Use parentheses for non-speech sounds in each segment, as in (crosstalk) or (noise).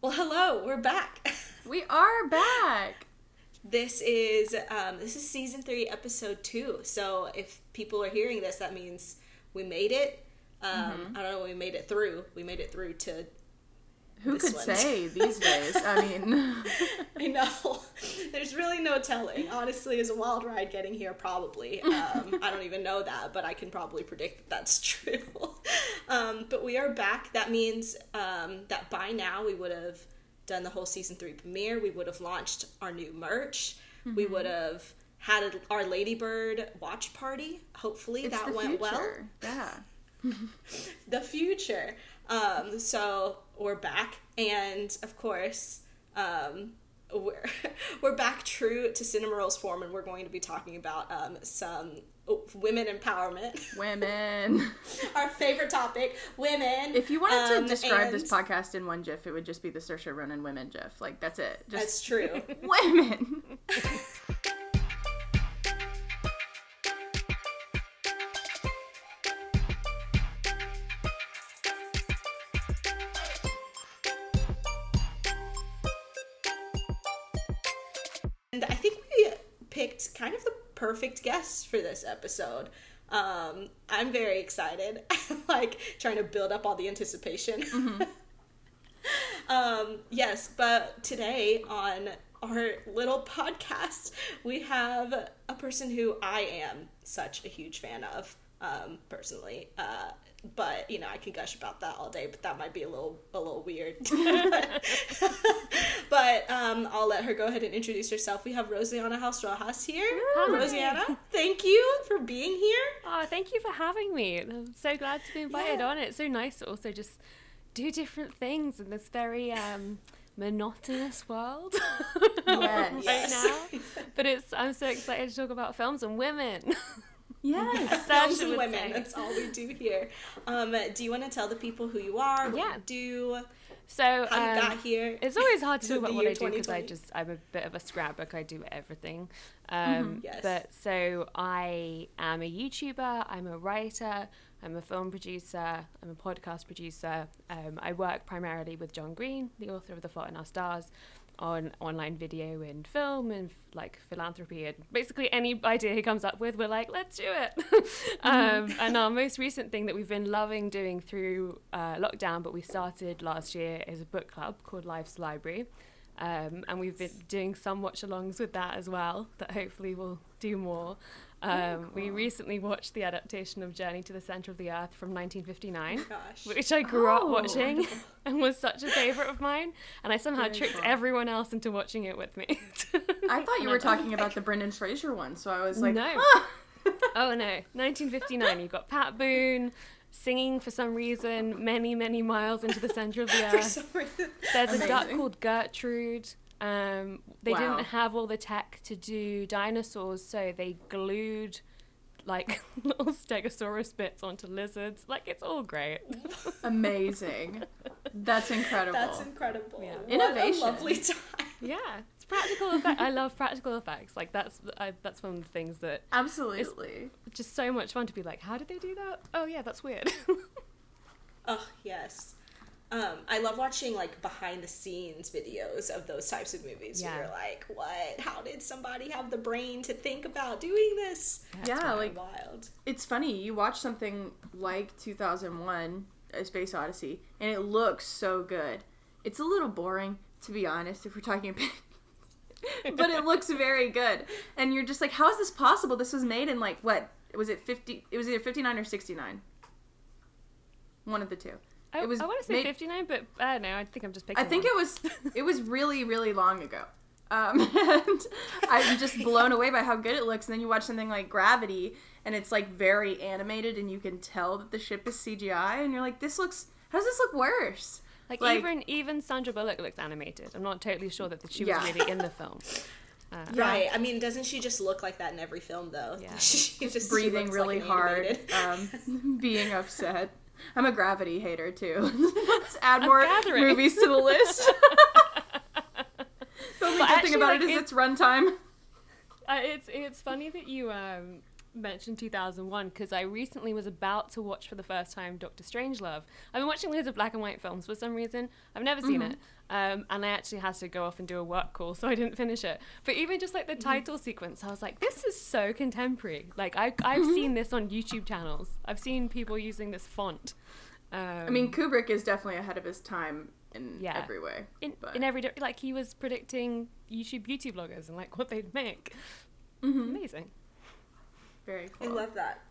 Well, hello, we're back. (laughs) We are back. This is um, this is season three, episode two. So if people are hearing this, that means we made it. Um, Mm-hmm. I don't know. We made it through. We made it through to. Who could one. say (laughs) these days? I mean, (laughs) I know. There's really no telling. Honestly, it's a wild ride getting here. Probably. (laughs) Um, I don't even know that, but I can probably predict that that's true. um, but we are back. That means um, that by now we would have done the whole season three premiere. We would have launched our new merch. We Mm-hmm. would have had a, our Ladybird watch party. Hopefully it's that went well. Yeah. The future. Um, so we're back, and of course, um, we're (laughs) we're back true to Cinema Rolls form, and we're going to be talking about um, some women empowerment. (laughs) Women. Our favorite topic, women. If you wanted to Um, describe this podcast in one GIF, it would just be the Saoirse Ronan women GIF. Like that's it. Just that's true. (laughs) women. Perfect guests for this episode. Um, I'm very excited. (laughs) like trying to build up all the anticipation. (laughs) um, yes, but today on our little podcast, we have a person who I am such a huge fan of, um, personally. Uh, but you know, I could gush about that all day, but that might be a little a little weird. (laughs) (laughs) but um, I'll let her go ahead and introduce herself. We have Rosianna Halse Rojas here. Hi. Rosianna, (laughs) thank you for being here. Oh, thank you for having me. I'm so glad to be invited on. It's so nice to also just do different things in this very um, monotonous world Yes. right Yes. now. But it's I'm so excited to talk about films and women. Yes. (laughs) Films and women. say. That's all we do here. Um, do you want to tell the people who you are? What Yeah. you do? So How you um, got here? It's always hard (laughs) to talk about what I do because I just I'm a bit of a scrapbook. I do everything. Um, Yes. But so I am a YouTuber. I'm a writer. I'm a film producer. I'm a podcast producer. Um, I work primarily with John Green, the author of The Fault in Our Stars, on online video and film and like philanthropy and basically any idea he comes up with, we're like, let's do it. (laughs) um, and our most recent thing that we've been loving doing through uh, lockdown, but we started last year, is a book club called Life's Library. Um, and we've been doing some watch alongs with that as well, that hopefully we'll do more. Um, We recently watched the adaptation of Journey to the Center of the Earth from 1959 Gosh. which I grew up Oh. watching (laughs) and was such a favorite of mine. And I somehow Very tricked cool. everyone else into watching it with me. (laughs) I thought you were talking about the Brendan Fraser one, so I was like, No. "Ah." (laughs) oh no, 1959. You've got Pat Boone singing for some reason many, many miles into the center of the earth. There's a duck called Gertrude. Um, they Wow. didn't have all the tech to do dinosaurs, so they glued like (laughs) little stegosaurus bits onto lizards. Like it's all great. (laughs) Amazing. That's incredible. That's incredible. Yeah. What Innovation. a lovely time. Yeah, it's practical effects. I love practical effects. Like that's I, that's one of the things that Absolutely. just so much fun to be like, how did they do that? Oh yeah, that's weird. (laughs) Oh yes. Um, I love watching like behind the scenes videos of those types of movies. Yeah. Where you're like, what? How did somebody have the brain to think about doing this? yeah, Kinda like wild. it's funny. You watch something like 2001: A Space Odyssey, and it looks so good. It's a little boring, to be honest, if we're talking about. (laughs) but it looks very good, and you're just like, how is this possible? This was made in like what? Was it 50? It was either 59 or 69. One of the two. I, It was I want to say made- 59, but I don't know. I think I'm just picking. I think one. it was (laughs) it was really really long ago. Um, (laughs) and I'm just (laughs) blown away by how good it looks. And then you watch something like Gravity, and it's like very animated, and you can tell that the ship is CGI, and you're like, this looks. How does this look worse? like, like- even even Sandra Bullock looks animated. I'm not totally sure that she was Yeah. really in the film. Uh, Yeah. Right. I mean, doesn't she just look like that in every film though? Yeah. she just Breathing looks really like hard, animated. um, being upset. I'm a Gravity hater too. (laughs) Let's add I'm more gathering. movies to the list. (laughs) the only good thing about like, it is it- its runtime. Uh, it's it's funny that you um mention 2001 because I recently was about to watch for the first time Doctor Strangelove. I've been watching loads of black and white films for some reason. I've never seen Mm-hmm. it. Um, and I actually had to go off and do a work call, so I didn't finish it. But even just like the Mm-hmm. title sequence, I was like, this is so contemporary. Like, I, I've Mm-hmm. seen this on YouTube channels, I've seen people using this font. Um, I mean, Kubrick is definitely ahead of his time in Yeah. every way. in, in every, like, he was predicting YouTube beauty bloggers and like what they'd make. Mm-hmm. Amazing. Very I love that.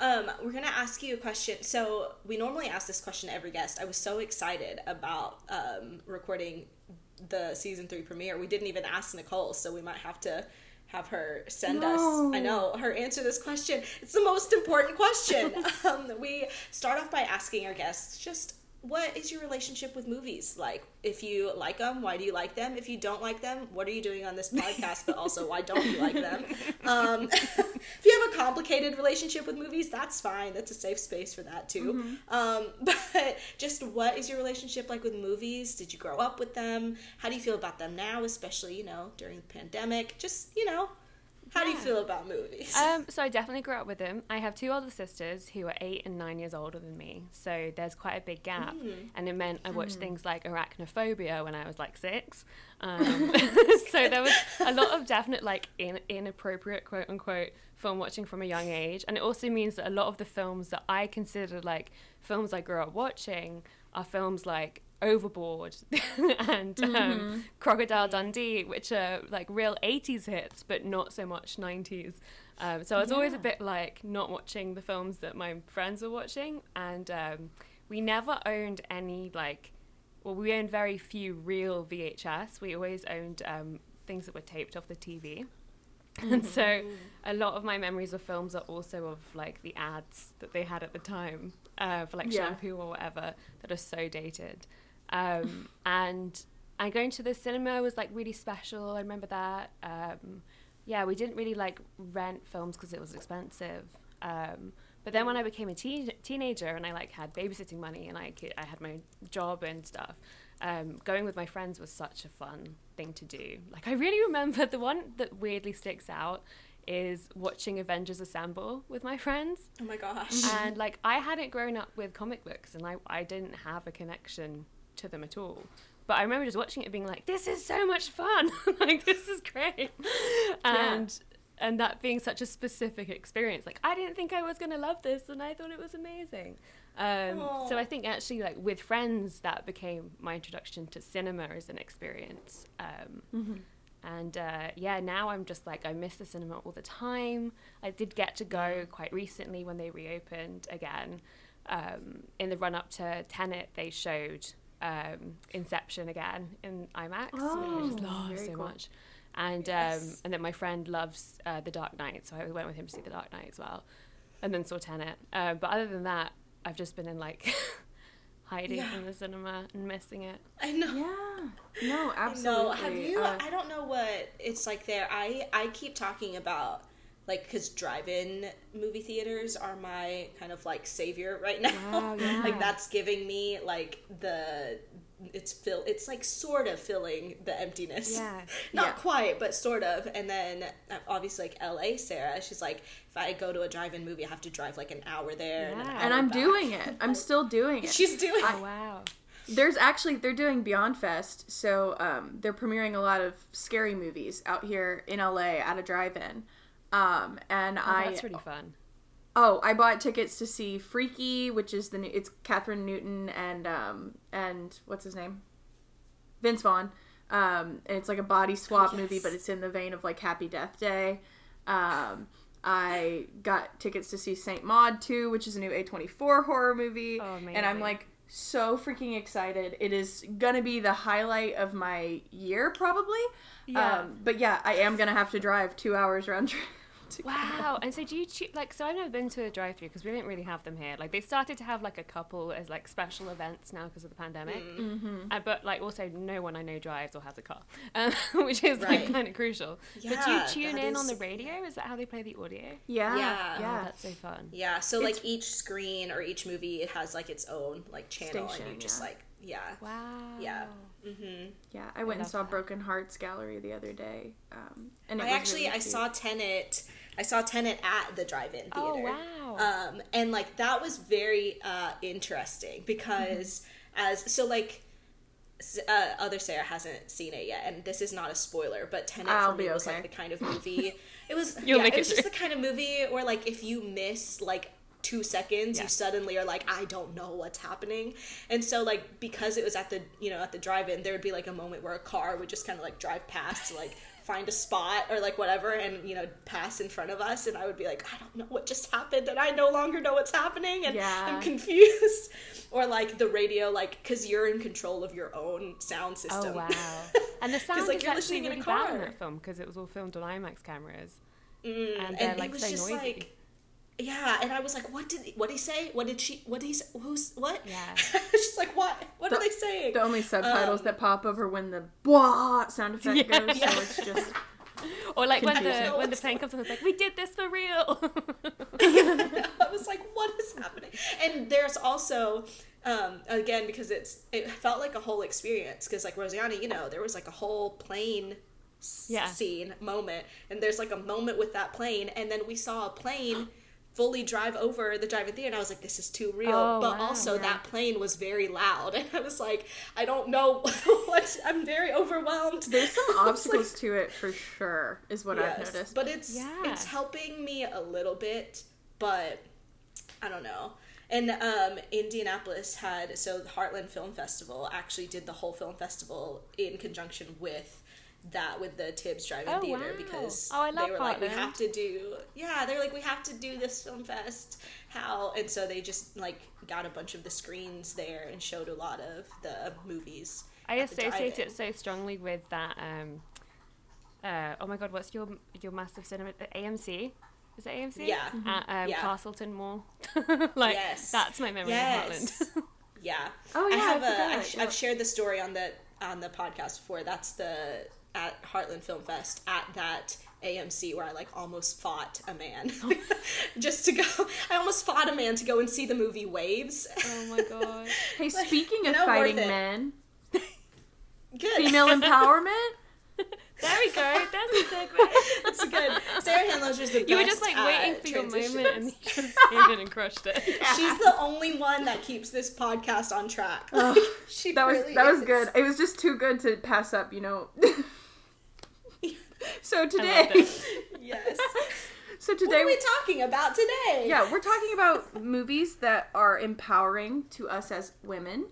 Um, we're gonna ask you a question. So we normally ask this question to every guest. I was so excited about um, recording the season three premiere. We didn't even ask Nicole, so we might have to have her send us. I know her answer this question. It's the most important question. (laughs) um, we start off by asking our guests just. What is your relationship with movies like? If you like them, why do you like them? If you don't like them, what are you doing on this (laughs) podcast? But also, why don't you like them? Um, (laughs) if you have a complicated relationship with movies, that's fine. That's a safe space for that too. Um, (laughs) but just what is your relationship like with movies? Did you grow up with them? How do you feel about them now, especially you know during the pandemic? Just you know, how do you feel about movies? Um, (laughs) so I definitely grew up with them. I have two older sisters who are eight and nine years older than me, so there's quite a big gap, and it meant I watched things like Arachnophobia when I was like six. (laughs) Um, (laughs) so there was a lot of definite like in, inappropriate quote unquote film watching from a young age, and it also means that a lot of the films that I consider like films I grew up watching are films like Overboard (laughs) and um, Crocodile Dundee, which are like real 80s hits, but not so much 90s. Um, so I was always a bit like not watching the films that my friends were watching. And um, we never owned any like, well, we owned very few real VHS. We always owned um, things that were taped off the TV. And so (laughs) a lot of my memories of films are also of like the ads that they had at the time uh, for like Yeah. shampoo or whatever that are so dated. Um, and and going to the cinema was like really special. I remember that. Um, yeah, we didn't really like rent films because it was expensive. Um, but then when I became a teen- teenager and I like had babysitting money and I could, I had my job and stuff, um, going with my friends was such a fun thing to do. Like I really remember the one that weirdly sticks out is watching Avengers Assemble with my friends. oh my gosh. And like I hadn't grown up with comic books and I, I didn't have a connection to them at all. But I remember just watching it being like, this is so much fun. (laughs) like this is great. And and that being such a specific experience. Like I didn't think I was gonna love this and I thought it was amazing. Um, so I think actually like with friends that became my introduction to cinema as an experience. Um, and uh, yeah, now I'm just like, I miss the cinema all the time. I did get to go quite recently when they reopened again. Um, in the run up to Tenet, they showed um, Inception again in IMAX, which I just Oh, love very so cool. much. And um, and then my friend loves uh, The Dark Knight, so I went with him to see The Dark Knight as well, and then saw Tenet. Uh, but other than that, I've just been in like (laughs) hiding Yeah. from the cinema and missing it. I know. Yeah. No, absolutely. No, have you? Uh, I don't know what it's like there. I I keep talking about like because drive-in movie theaters are my kind of like savior right now. Wow, (laughs) yeah. like that's giving me like the it's fill it's like sort of filling the emptiness. Yeah. (laughs) Not Yeah. quite, but sort of. And then uh, obviously like LA Sarah, she's like if I go to a drive-in movie, I have to drive like an hour there and, an Yeah. hour and I'm back. doing it. I'm (laughs) still doing it. She's doing Oh wow. There's actually they're doing Beyond Fest, so um, they're premiering a lot of scary movies out here in LA at a drive-in. Um, and Oh, I that's pretty fun. oh I bought tickets to see Freaky, which is the new it's Kathryn Newton and um and what's his name Vince Vaughn. Um, and it's like a body swap Oh, yes. movie, but it's in the vein of like Happy Death Day. Um, I got tickets to see Saint Maud 2, which is a new A24 horror movie. Oh, and I'm like so freaking excited. It is gonna be the highlight of my year, probably. Yeah. Um, but yeah, I am gonna have to drive two hours round trip. To go. Wow. And so do you choo- like? So I've never been to a drive-through because we didn't really have them here. Like they started to have like a couple as like special events now because of the pandemic. Mm-hmm. Uh, but like also no one I know drives or has a car, (laughs) um, which is Right. like kind of crucial. but do you tune that in on the radio? Is that how they play the audio? Yeah, Yeah. Oh, yeah. that's so fun. Yeah, so It's- like each screen or each movie, it has like its own like channel, and you just yeah. like yeah, Wow. yeah. hmm Yeah, I went and saw that. Broken Hearts Gallery the other day, um, and it I was actually really I saw Tenet I saw Tenet at the drive-in theater. Oh, wow. Um, and like that was very uh, interesting because as so like. Uh, other Sarah hasn't seen it yet, and this is not a spoiler. But Tenet I'll for me be was like the kind of movie. (laughs) It was yeah, it was just the kind of movie where like if you miss like two seconds, Yeah. you suddenly are like, I don't know what's happening. And so like because it was at the you know at the drive-in, there would be like a moment where a car would just kind of like drive past to like find a spot or like whatever and you know pass in front of us and I would be like I don't know what just happened and I no longer know what's happening and Yeah. I'm (laughs) confused or like the radio like cuz you're in control of your own sound system. Oh wow! (laughs) And the sound like, is you're actually listening in a really bad in car. that film because it was all filmed on IMAX cameras, Mm, and and, they're it like was so just noisy. like yeah and i was like what did what did he say what did she what did he say? who's what Yeah. (laughs) just like what what are The- they saying The only subtitles Um, that pop over when the blah sound effect Yeah. goes, Yeah. so it's just (laughs) or like when the when the plane comes on, it's like we did this for real. (laughs) i was like what is happening and there's also um again because it's it felt like a whole experience because like Rosianna you know there was like a whole plane s- Yeah. scene moment and there's like a moment with that plane and then we saw a plane (gasps) fully drive over the drive-in theater and I was like this is too real Oh, but wow, also yeah. that plane was very loud (laughs) and I was like I don't know (laughs) what I'm very overwhelmed there's some (laughs) I was like, obstacles to it for sure, is what I've noticed. But it's Yeah. it's helping me a little bit, but I don't know. And um, Indianapolis had so the Heartland Film Festival actually did the whole film festival in conjunction with that with the Tibbs Drive-In Oh, Theater wow. because Oh, I love they were like we have to do yeah they're like we have to do this film fest how and so they just like got a bunch of the screens there and showed a lot of the movies. I associate it so strongly with that. Um, uh, oh my god, what's your your massive cinema? uh, AMC. Is it AMC? Yeah. At um, Yeah. Castleton Mall. (laughs) like Yes. that's my memory Yes. of Heartland. (laughs) Yeah. Oh, yeah, I I have a. forgot, I've. I've shared the story on the on the podcast before. That's the at Heartland Film Fest at that AMC where I like almost fought a man oh. (laughs) just to go. I almost fought a man to go and see the movie Waves. oh my god. (laughs) Hey, speaking of no, fighting men, Good. female (laughs) empowerment. There we go. That's a segue. That's good. Sarah Handloser's the best. You were just like at waiting for your moment, and you just came in and crushed it. She's the only one that keeps this podcast on track. Ugh, she That was really that was good. It was just too good to pass up, you know. (laughs) so today. (laughs) Yes. so today, what are we talking about today? Yeah, we're talking about movies that are empowering to us as women.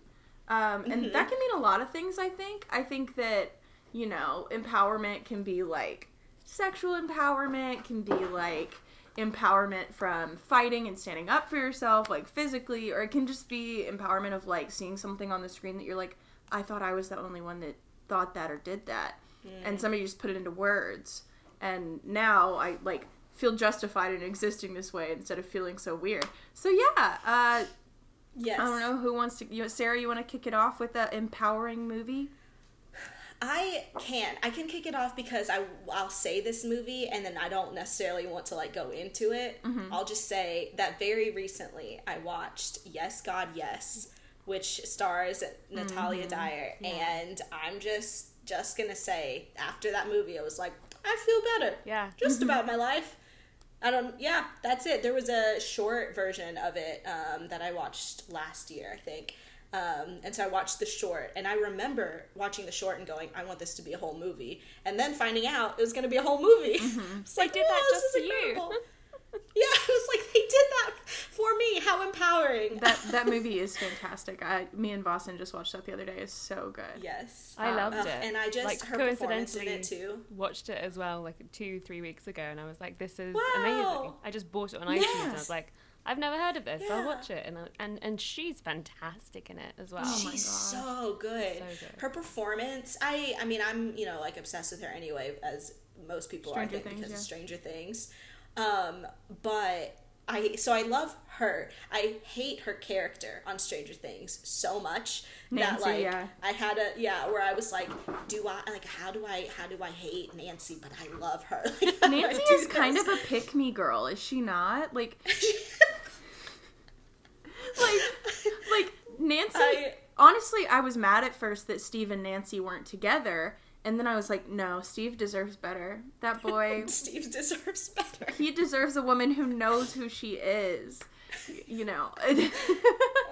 Um, and Mm-hmm. that can mean a lot of things, I think. I think that, you know, empowerment can be like sexual empowerment, can be like empowerment from fighting and standing up for yourself, like physically, or it can just be empowerment of like seeing something on the screen that you're like, I thought I was the only one that thought that or did that. And somebody just put it into words. And now I like feel justified in existing this way instead of feeling so weird. So yeah, uh, Yes. I don't know who wants to. You know, Sarah, you want to kick it off with an empowering movie? I can. I can kick it off because I I'll say this movie and then I don't necessarily want to like go into it. I'll just say that very recently I watched Yes God Yes, which stars Natalia Dyer, and I'm just just gonna say after that movie I was like I feel better. Yeah. Just about my life. I don't. Yeah, that's it. There was a short version of it um, that I watched last year, I think. Um, and so I watched the short, and I remember watching the short and going, "I want this to be a whole movie," and then finding out it was going to be a whole movie. (laughs) It's like, did that just this is for you." (laughs) incredible." (laughs) yeah, I was like, they did that for me. How empowering! That (laughs) that movie is fantastic. I, me and Boston just watched that the other day. It's so good. yes, I Um, loved uh, it. and I just like her performance in coincidentally it too. watched it as well, like two, three weeks ago, and I was like, "This is Wow. amazing." I just bought it on iTunes, and I was like, "I've never heard of this. I'll watch it." And and and she's fantastic in it as well. Oh my She's gosh. so good. So good. Her performance, I I mean, I'm, you know, like obsessed with her anyway, as most people Stranger are, I think, Things, because yeah. of Stranger Things. Um, but I so I love her. I hate her character on Stranger Things so much that like yeah. I had a yeah, where I was like, do I like how do I how do I hate Nancy but I love her? (laughs) Like, how do I Nancy is kind of a pick me girl, is she not? Like, (laughs) like, like Nancy. I- honestly, I was mad at first that Steve and Nancy weren't together, And then I was like, no, Steve deserves better. That (laughs) boy, Steve deserves better. he deserves a woman who knows who she is. You know. (laughs)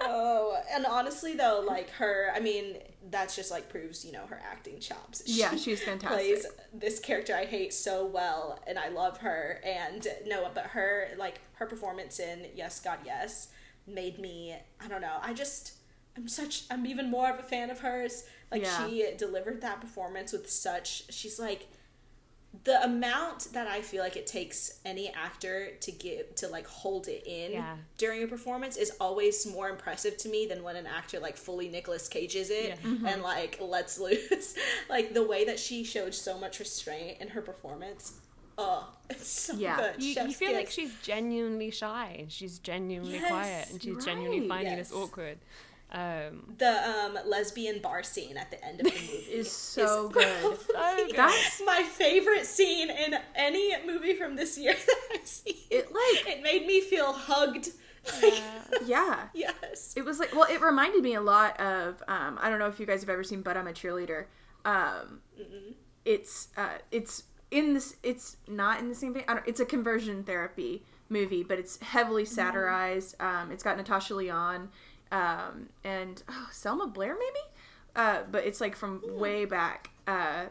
Oh, and honestly though, like her, I mean, that's just like proves you know her acting chops. Yeah, she's fantastic. Plays this character I hate so well, and I love her. And no, but her like her performance in Yes God Yes made me. I don't know. I just I'm such. I'm even more of a fan of hers. Like Yeah. she delivered that performance with such. She's like the amount that I feel like it takes any actor to give to like hold it in Yeah. during a performance is always more impressive to me than when an actor like fully Nicolas Cages it Yeah. Mm-hmm. and like lets loose. (laughs) like the way that she showed so much restraint in her performance. Oh, it's so Yeah. good. You, you feel like she's genuinely shy and she's genuinely Yes, quiet and she's genuinely finding Yes. this awkward. Um, the um lesbian bar scene at the end of the (laughs) movie is so (laughs) good. probably That's- my favorite scene in any movie from this year (laughs) that I've seen. It, like- it made me feel hugged. Like, Yeah. yes. It was like well, it reminded me a lot of um, I don't know if you guys have ever seen But I'm a Cheerleader. Um, it's uh, it's in this it's not in the same thing. I don't, it's a conversion therapy movie, but it's heavily satirized. Um, it's got Natasha Lyonne um, and oh, Selma Blair maybe, uh, but it's like from way back. Uh,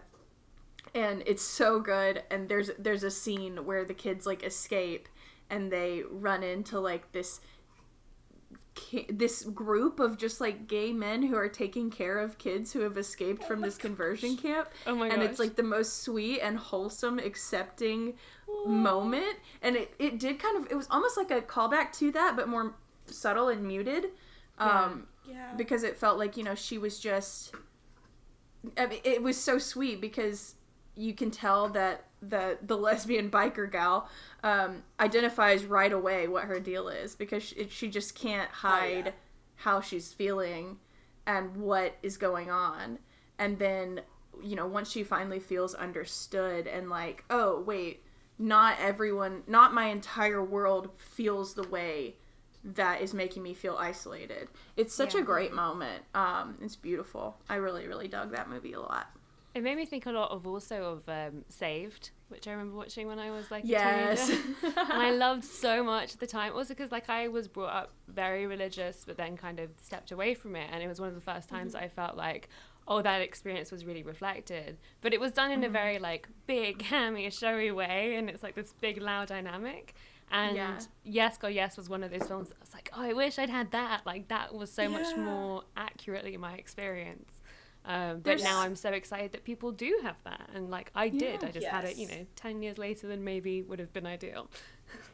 and it's so good. And there's there's a scene where the kids like escape and they run into like this ki- this group of just like gay men who are taking care of kids who have escaped from this conversion camp. Oh my and it's like the most sweet and wholesome accepting moment. And it, it did kind of it was almost like a callback to that but more subtle and muted um Yeah. because it felt like you know she was just I mean, it was so sweet because you can tell that the the lesbian biker gal um, identifies right away what her deal is because she, she just can't hide yeah. how she's feeling and what is going on and then you know once she finally feels understood and like oh wait not everyone not my entire world feels the way that is making me feel isolated it's such a great moment um it's beautiful i really really dug that movie a lot it made me think a lot of also of um, Saved, which I remember watching when I was like a yes teenager. (laughs) and I loved so much at the time. Also because like I was brought up very religious, but then kind of stepped away from it, and it was one of the first times Mm-hmm. I felt like, oh, that experience was really reflected. But it was done Mm-hmm. in a very like big, (laughs) hammy, showy way, and it's like this big, loud dynamic. And Yeah. Yes, God, Yes was one of those films. that I was like, oh, I wish I'd had that. Like that was so much more accurately my experience. Um, but There's- now I'm so excited that people do have that, and like I did, Yeah. I just had it, you know, ten years later than maybe would have been ideal.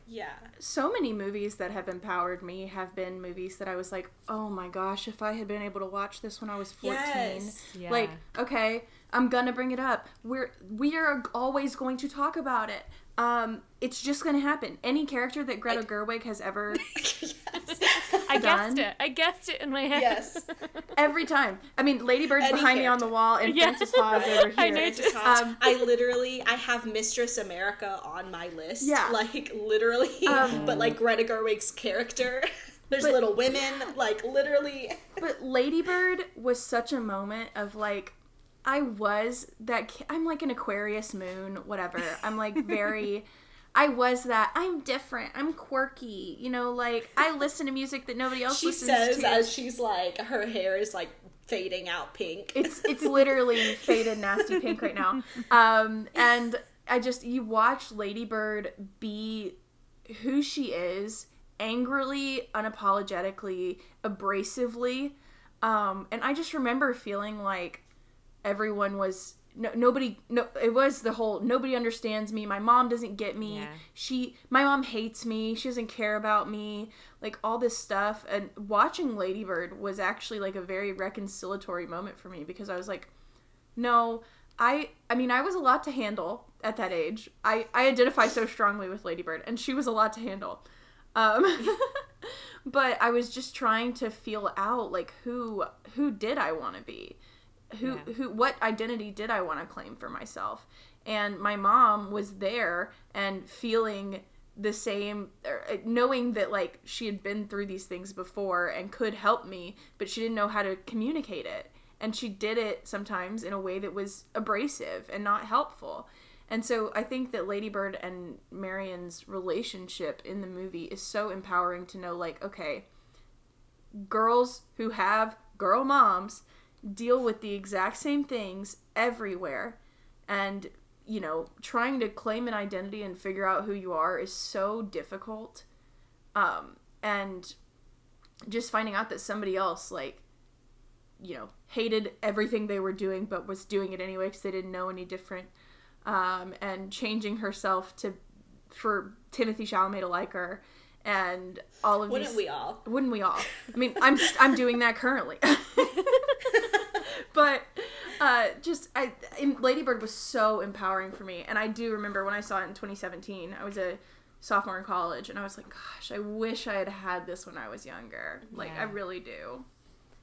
yeah. so many movies that have empowered me have been movies that I was like, oh my gosh, if I had been able to watch this when I was 14. Yes. Yeah. Like, okay, I'm gonna bring it up. We're we are always going to talk about it. Um, it's just gonna happen. Any character that Greta Like- (laughs) Gerwig has ever yes. I guessed it. I guessed it in my head. yes. (laughs) every time. I mean, Lady Bird's Any behind me on the wall, and Yeah. Frances Ha is over (laughs) here. I noticed. Frances Um, I literally, I have Mistress America on my list. Yeah. Like literally, Um, but like Greta Gerwig's character. There's But- Little Women. Like literally. But Lady Bird was such a moment of like, I was that. ki- I'm like an Aquarius moon, whatever. I'm like (laughs) very. I was that. I'm different. I'm quirky. You know, like I listen to music that nobody else She listens says to. as she's like, her hair is like fading out pink. it's (laughs) it's literally faded nasty pink right now. (laughs) Um, and I just you watch Lady Bird be who she is, angrily, unapologetically, abrasively. Um, and I just remember feeling like everyone was no, nobody no it was the whole nobody understands me. My mom doesn't get me. Yeah. she my mom hates me. She doesn't care about me. Like all this stuff. And watching ladybird was actually like a very reconciliatory moment for me because i was like no i i mean i was a lot to handle at that age. I i identify so strongly with ladybird and she was a lot to handle. Um (laughs) but i was just trying to feel out like who who did i want to be who Yeah. who what identity did I want to claim for myself? And my mom was there and feeling the same er, knowing that like she had been through these things before and could help me, but she didn't know how to communicate it. and she did it sometimes in a way that was abrasive and not helpful. And so I think that Ladybird and Marion's relationship in the movie is so empowering to know like okay, girls who have girl moms deal with the exact same things everywhere. And you know trying to claim an identity and figure out who you are is so difficult. Um and just finding out that somebody else like you know hated everything they were doing but was doing it anyway because they didn't know any different um and changing herself to for Timothée Chalamet to like her and all of Wouldn't these we all? wouldn't we all? I mean, I'm (laughs) I'm doing that currently. (laughs) but uh, just I Ladybird was so empowering for me, and I do remember when I saw it in 2017. I was a sophomore in college, and I was like, "Gosh, I wish I had had this when I was younger." Like, I really do.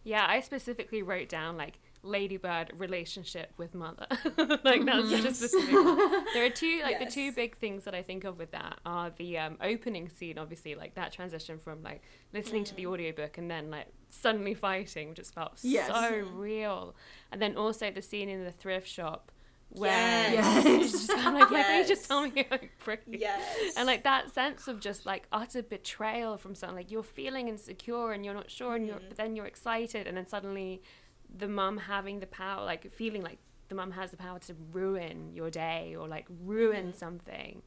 Yeah, I specifically wrote down like Ladybird relationship with mother. (laughs) like that's mm-hmm. such a specific. one. There are two like the two big things that I think of with that are the um, opening scene, obviously, like that transition from like listening to the mm. audiobook and then like suddenly fighting, just felt Yes. so real. And then also the scene in the thrift shop where Yes. (laughs) it's just kind of like, like, you just tell me I'm pretty. Yes. And like that sense of just like utter betrayal from someone, like you're feeling insecure and you're not sure, and you're mm-hmm. but then you're excited, and then suddenly the mum having the power, like feeling like the mum has the power to ruin your day or like ruin something.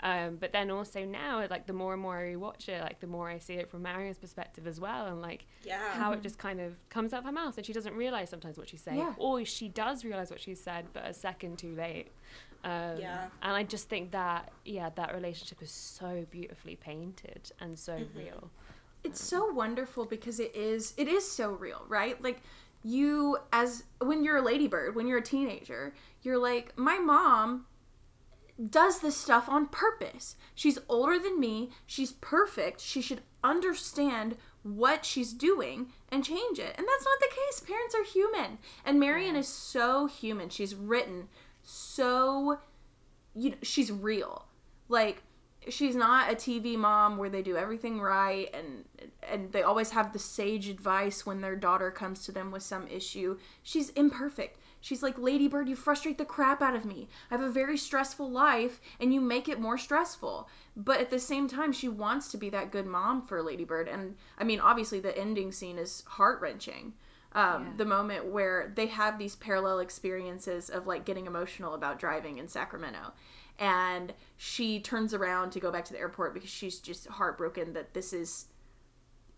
Um, but then also now, like the more and more I rewatch it, like the more I see it from Marion's perspective as well, and like yeah. how it just kind of comes out of her mouth and she doesn't realize sometimes what she's saying, Yeah. or she does realize what she's said, but a second too late. Um, Yeah. And I just think that, yeah, that relationship is so beautifully painted and so Mm-hmm. real. It's so wonderful because it is it is so real, right? Like you as when you're a ladybird, when you're a teenager, you're like, my mom does this stuff on purpose. She's older than me. She's perfect. She should understand what she's doing and change it. And that's not the case. Parents are human. And Marion is so human. She's written so you know, she's real. Like she's not a TV mom where they do everything right and and they always have the sage advice when their daughter comes to them with some issue. She's imperfect. She's like, Ladybird, you frustrate the crap out of me. I have a very stressful life and you make it more stressful. But at the same time, she wants to be that good mom for Ladybird. And I mean, obviously, the ending scene is heart wrenching. Um, Yeah. The moment where they have these parallel experiences of like getting emotional about driving in Sacramento. And she turns around to go back to the airport because she's just heartbroken that this is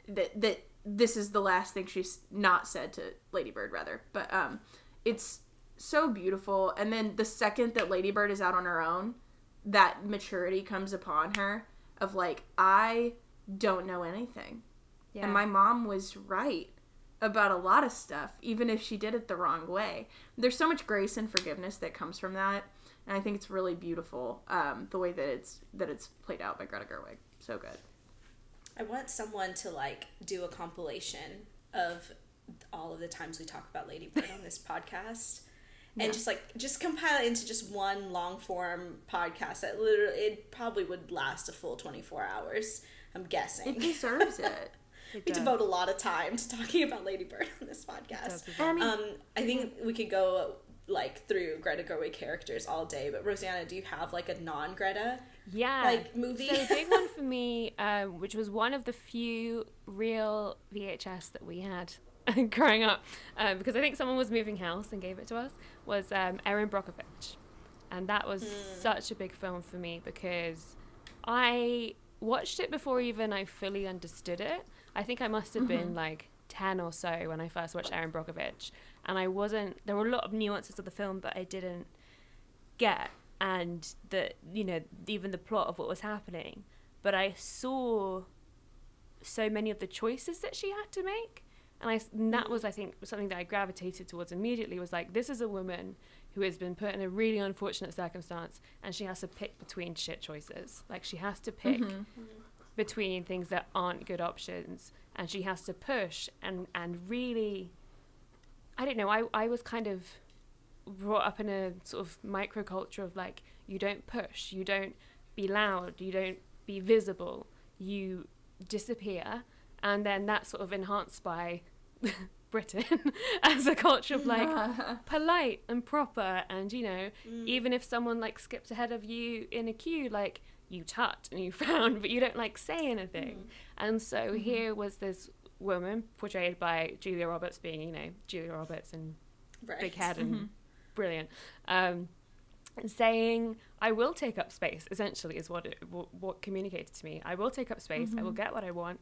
that that this is the last thing she's not said to Ladybird rather. But um it's so beautiful and then the second that Ladybird is out on her own, that maturity comes upon her of like I don't know anything. Yeah. And my mom was right about a lot of stuff, even if she did it the wrong way. There's so much grace and forgiveness that comes from that, and I think it's really beautiful um, the way that it's that it's played out by Greta Gerwig. So good. I want someone to like do a compilation of all of the times we talk about Lady Bird on this podcast. And just like just compile it into just one long form podcast that literally it probably would last a full twenty four hours. I'm guessing. It (laughs) deserves it. It we does. devote a lot of time to talking about Lady Bird on this podcast. Does it And I mean, Um, I think we could go like through Greta Gerwig characters all day, but Rosianna, do you have like a non Greta Yeah. like movie? So big one (laughs) for me, um, which was one of the few real VHS that we had (laughs) growing up, um, because I think someone was moving house and gave it to us, was um, Erin Brockovich, and that was such a big film for me because I watched it before even I fully understood it. I think I must have been like 10 or so when I first watched Erin Brockovich, and I wasn't, there were a lot of nuances of the film that I didn't get, and the, you know, even the plot of what was happening. But I saw so many of the choices that she had to make. And, I, and that was, I think, something that I gravitated towards immediately was like, this is a woman who has been put in a really unfortunate circumstance and she has to pick between shit choices. Like, she has to pick mm-hmm. between things that aren't good options and she has to push and, and really, I don't know, I, I was kind of brought up in a sort of microculture of like, you don't push, you don't be loud, you don't be visible, you disappear. And then that's sort of enhanced by (laughs) Britain (laughs) as a culture of like polite and proper. And you know mm. even if someone like skips ahead of you in a queue like you tut and you (laughs) frown but you don't like say anything. Mm. And so mm-hmm. here was this woman portrayed by Julia Roberts being you know Julia Roberts and Right. big head and brilliant. Um saying i will take up space essentially is what it what, what communicated to me. I will take up space. I will get what i want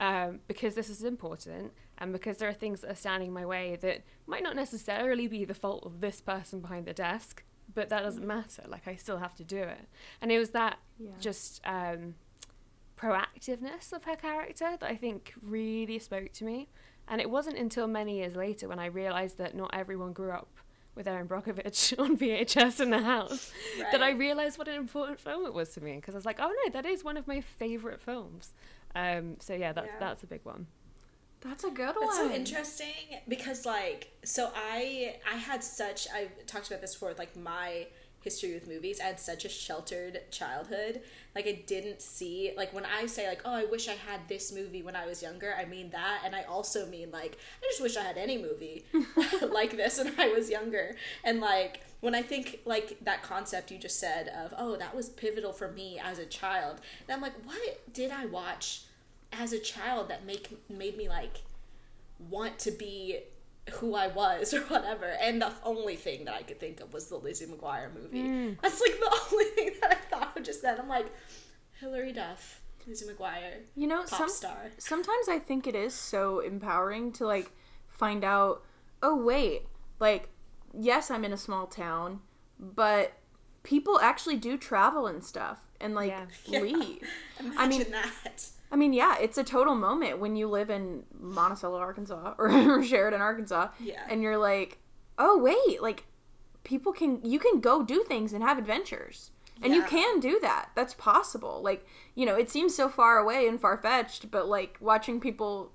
um, because this is important and because there are things that are standing in my way that might not necessarily be the fault of this person behind the desk but that doesn't matter. Like i still have to do it. And it was that Yeah. just um, proactiveness of her character that I think really spoke to me. And it wasn't until many years later when I realised that not everyone grew up with Erin Brockovich (laughs) on VHS in the house that I realised what an important film it was to me because I was like, oh no, that is one of my favourite films. Um, so yeah, that's Yeah. that's a big one. That's a good That's one. so interesting because like so I I had such I talked about this before like my history with movies. I had such a sheltered childhood. Like I didn't see like when I say like oh I wish I had this movie when I was younger. I mean that and I also mean like I just wish I had any movie (laughs) (laughs) like this when I was younger. And like when I think like that concept you just said of oh that was pivotal for me as a child. And I'm like what did I watch as a child that make made me like want to be who I was (laughs) or whatever. And the only thing that I could think of was the Lizzie McGuire movie. Hmm. That's like the (laughs) only thing that I thought of just then. I'm like, Hilary Duff, Lizzie McGuire, You know, pop some, star. sometimes I think it is so empowering to like find out, oh wait, like yes, I'm in a small town, but people actually do travel and stuff and like Yeah. (laughs) Yeah. leave. Imagine I mean- that. I mean, yeah, it's a total moment when you live in Monticello, Arkansas, (laughs) or Sheridan, Arkansas, Yeah. and you're like, oh wait, like people can you can go do things and have adventures. And you can do that. That's possible. Like, you know, it seems so far away and far fetched, but like watching people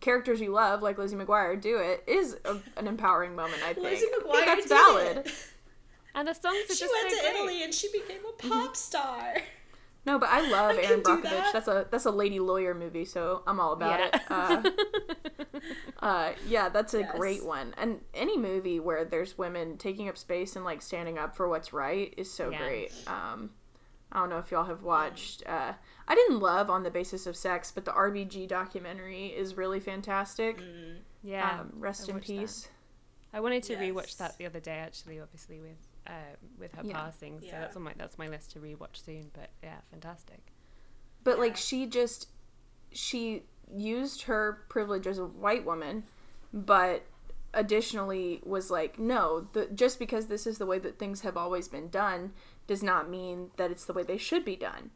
characters you love, like Lizzie McGuire, do it is a, an empowering moment, I (laughs) think. Lizzie I think that's did valid. it. (laughs) And the songs are She just went so to great. Italy and she became a mm-hmm. pop star. No, but I love I Erin Brockovich. that. That's a that's a lady lawyer movie, so I'm all about Yeah. it. Uh, (laughs) uh, yeah, that's a Yes. great one. And any movie where there's women taking up space and like standing up for what's right is so Yeah. great. Um, I don't know if y'all have watched. Uh, I didn't love On the Basis of Sex, but the RBG documentary is really fantastic. yeah, um, rest I in watched that. peace. I wanted to Yes. rewatch that the other day, actually. Obviously, with uh, with her Yeah. passing, so Yeah. that's on my that's my list to rewatch soon. But yeah, fantastic. But like she just she used her privilege as a white woman, but additionally was like, no, the, just because this is the way that things have always been done does not mean that it's the way they should be done.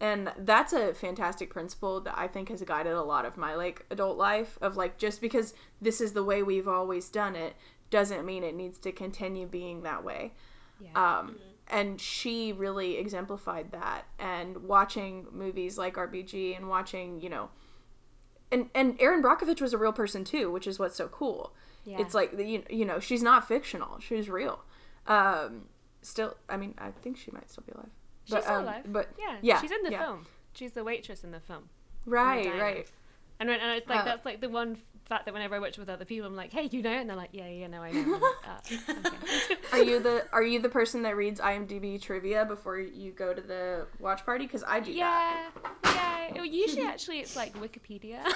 And that's a fantastic principle that I think has guided a lot of my like adult life of like just because this is the way we've always done it doesn't mean it needs to continue being that way. Yeah. Um, and she really exemplified that. And watching movies like RBG and watching, you know, and and Erin Brockovich was a real person too, which is what's so cool. Yeah. It's like you you know she's not fictional; she's real. Um, still, I mean, I think she might still be alive. She's But, still um, alive. But yeah, yeah, she's in the yeah. film. She's the waitress in the film. right, Diana. right. And, when, and it's like Uh, that's like the one fact that whenever I watch with other people, I'm like, hey, you know, and they're like, yeah, yeah, no, I know. Like, "Ah, okay." Are you the (laughs) Are you the person that reads IMDb trivia before you go to the watch party? Because I do that. yeah, yeah. Usually, actually, it's like Wikipedia. (laughs)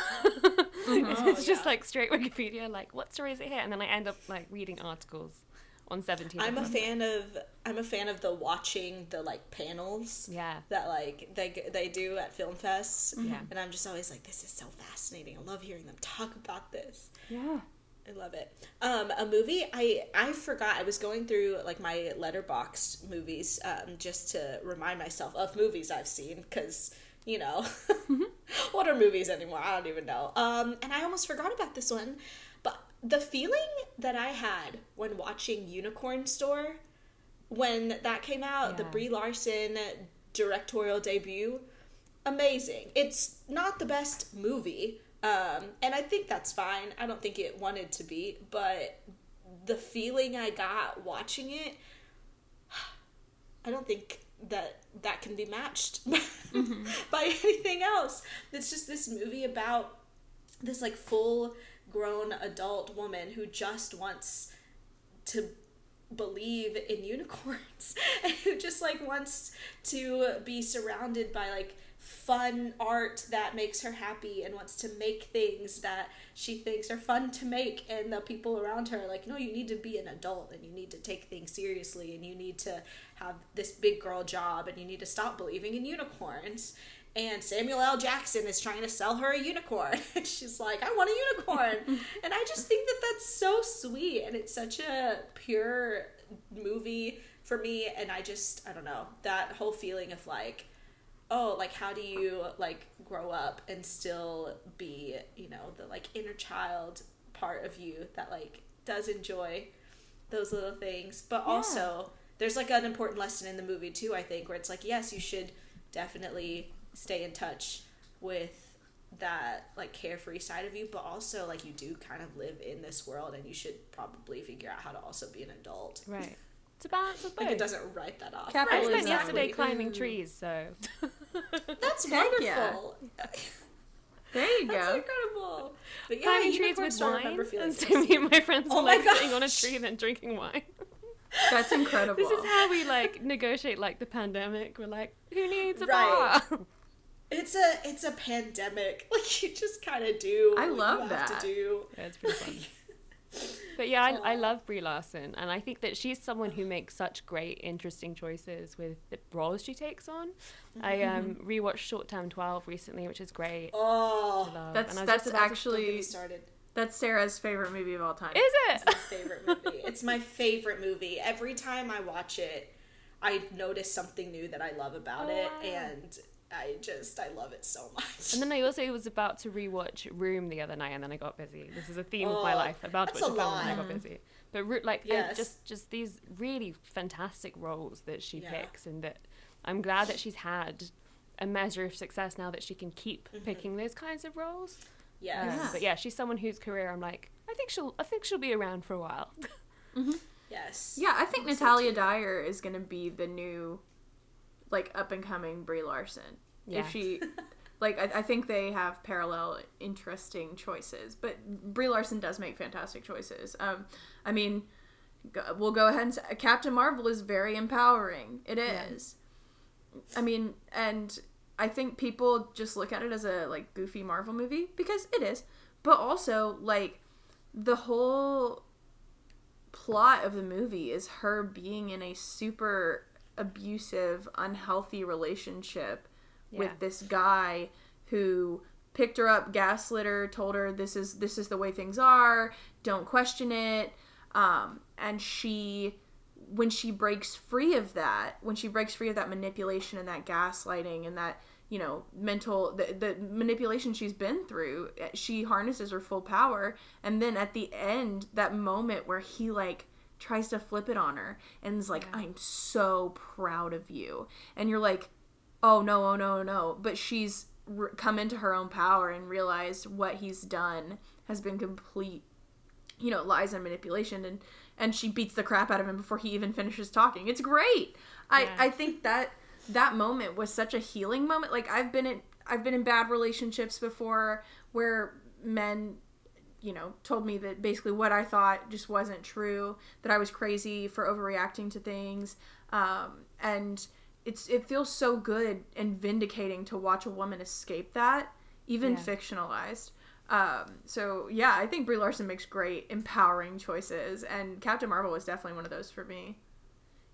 Mm-hmm. it's Oh, just yeah. like straight Wikipedia. Like, what story is it here? And then I end up like reading articles on 17. I'm a fan of I'm a fan of the watching the like panels Yeah. that like they they do at film fests. Yeah. And I'm just always like, this is so fascinating. I love hearing them talk about this. Yeah. I love it. Um, a movie I I forgot. I was going through like my Letterboxd movies um, just to remind myself of movies I've seen because you know (laughs) what are movies anymore? I don't even know. Um, and I almost forgot about this one, but the feeling that I had when watching Unicorn Store when that came out, the Brie Larson directorial debut, amazing. It's not the best movie, um, and I think that's fine. I don't think it wanted to be, but the feeling I got watching it, (sighs) I don't think that that can be matched (laughs) by anything else. It's just this movie about this like full grown adult woman who just wants to believe in unicorns (laughs) and who just like wants to be surrounded by like fun art that makes her happy and wants to make things that she thinks are fun to make and the people around her are like no you need to be an adult and you need to take things seriously and you need to have this big girl job and you need to stop believing in unicorns and Samuel L. Jackson is trying to sell her a unicorn. (laughs) And she's like, I want a unicorn. (laughs) and I just think that that's so sweet. And it's such a pure movie for me. And I just, I don't know, that whole feeling of like, oh, like, how do you like grow up and still be, you know, the like inner child part of you that like does enjoy those little things. But Yeah. also, there's like an important lesson in the movie too, I think, where it's like, yes, you should definitely stay in touch with that like carefree side of you but also like you do kind of live in this world and you should probably figure out how to also be an adult Right. It's a balance of both. like it doesn't write that off I Capitalism. spent yesterday Exactly. climbing trees, so (laughs) that's Heck yeah. wonderful There you (laughs) that's go. incredible but yeah climbing trees with wine. remember feeling And so this. me and my friends Oh were my like sitting on a tree and then drinking wine. That's (laughs) incredible. This is how we like negotiate like the pandemic. We're like, who needs a Right. bar? It's a it's a pandemic (laughs) like you just kind of do I what love you have that. to do Yeah, it's pretty fun. (laughs) But yeah, I, I love Brie Larson, and I think that she's someone who makes such great, interesting choices with the roles she takes on. I um, rewatched Short Term 12 recently, which is great. oh That's and that's just about to- don't get me actually started that's Sarah's favorite movie of all time. Is it? It's my favorite movie. It's my favorite movie. Every time I watch it, I notice something new that I love about Oh, it, wow. and I just I love it so much. And then I also was about to rewatch Room the other night, and then I got busy. This is a theme of my Oh, life. About to that's watch a a film, and I got busy. But Ro- like, and Yes. just just these really fantastic roles that she Yeah. picks, and that I'm glad that she's had a measure of success now that she can keep Mm-hmm. picking those kinds of roles. yes. Um, Yeah. but yeah, she's someone whose career I'm like, I think she'll, I think she'll be around for a while. (laughs) yes, Yeah, I think So Natalia too. Dyer is gonna be the new, like up and coming Brie Larson. Yeah. If she, like, I, I think they have parallel interesting choices. But Brie Larson does make fantastic choices. Um, I mean, go, we'll go ahead and say Captain Marvel is very empowering. It is. Yeah. I mean, and I think people just look at it as a like goofy Marvel movie because it is, but also like the whole plot of the movie is her being in a super abusive, unhealthy relationship Yeah. with this guy who picked her up, gaslit her, told her this is this is the way things are, don't question it. Um, and she when she breaks free of that, when she breaks free of that manipulation and that gaslighting and that you know mental the, the manipulation she's been through eh, she harnesses her full power and then at the end that moment where he like tries to flip it on her and is like Yeah. i'm so proud of you. And you're like oh no oh no no. But she's r come into her own power and realized what he's done has been complete you know lies and manipulation. And and she beats the crap out of him before he even finishes talking. It's great. I Yeah. i think that that moment was such a healing moment. Like i've been in i've been in bad relationships before where men you know told me that basically what i thought just wasn't true that i was crazy for overreacting to things um, and it's it feels so good and vindicating to watch a woman escape that even Yeah. fictionalized um, so yeah i think brie larson makes great empowering choices and captain marvel was definitely one of those for me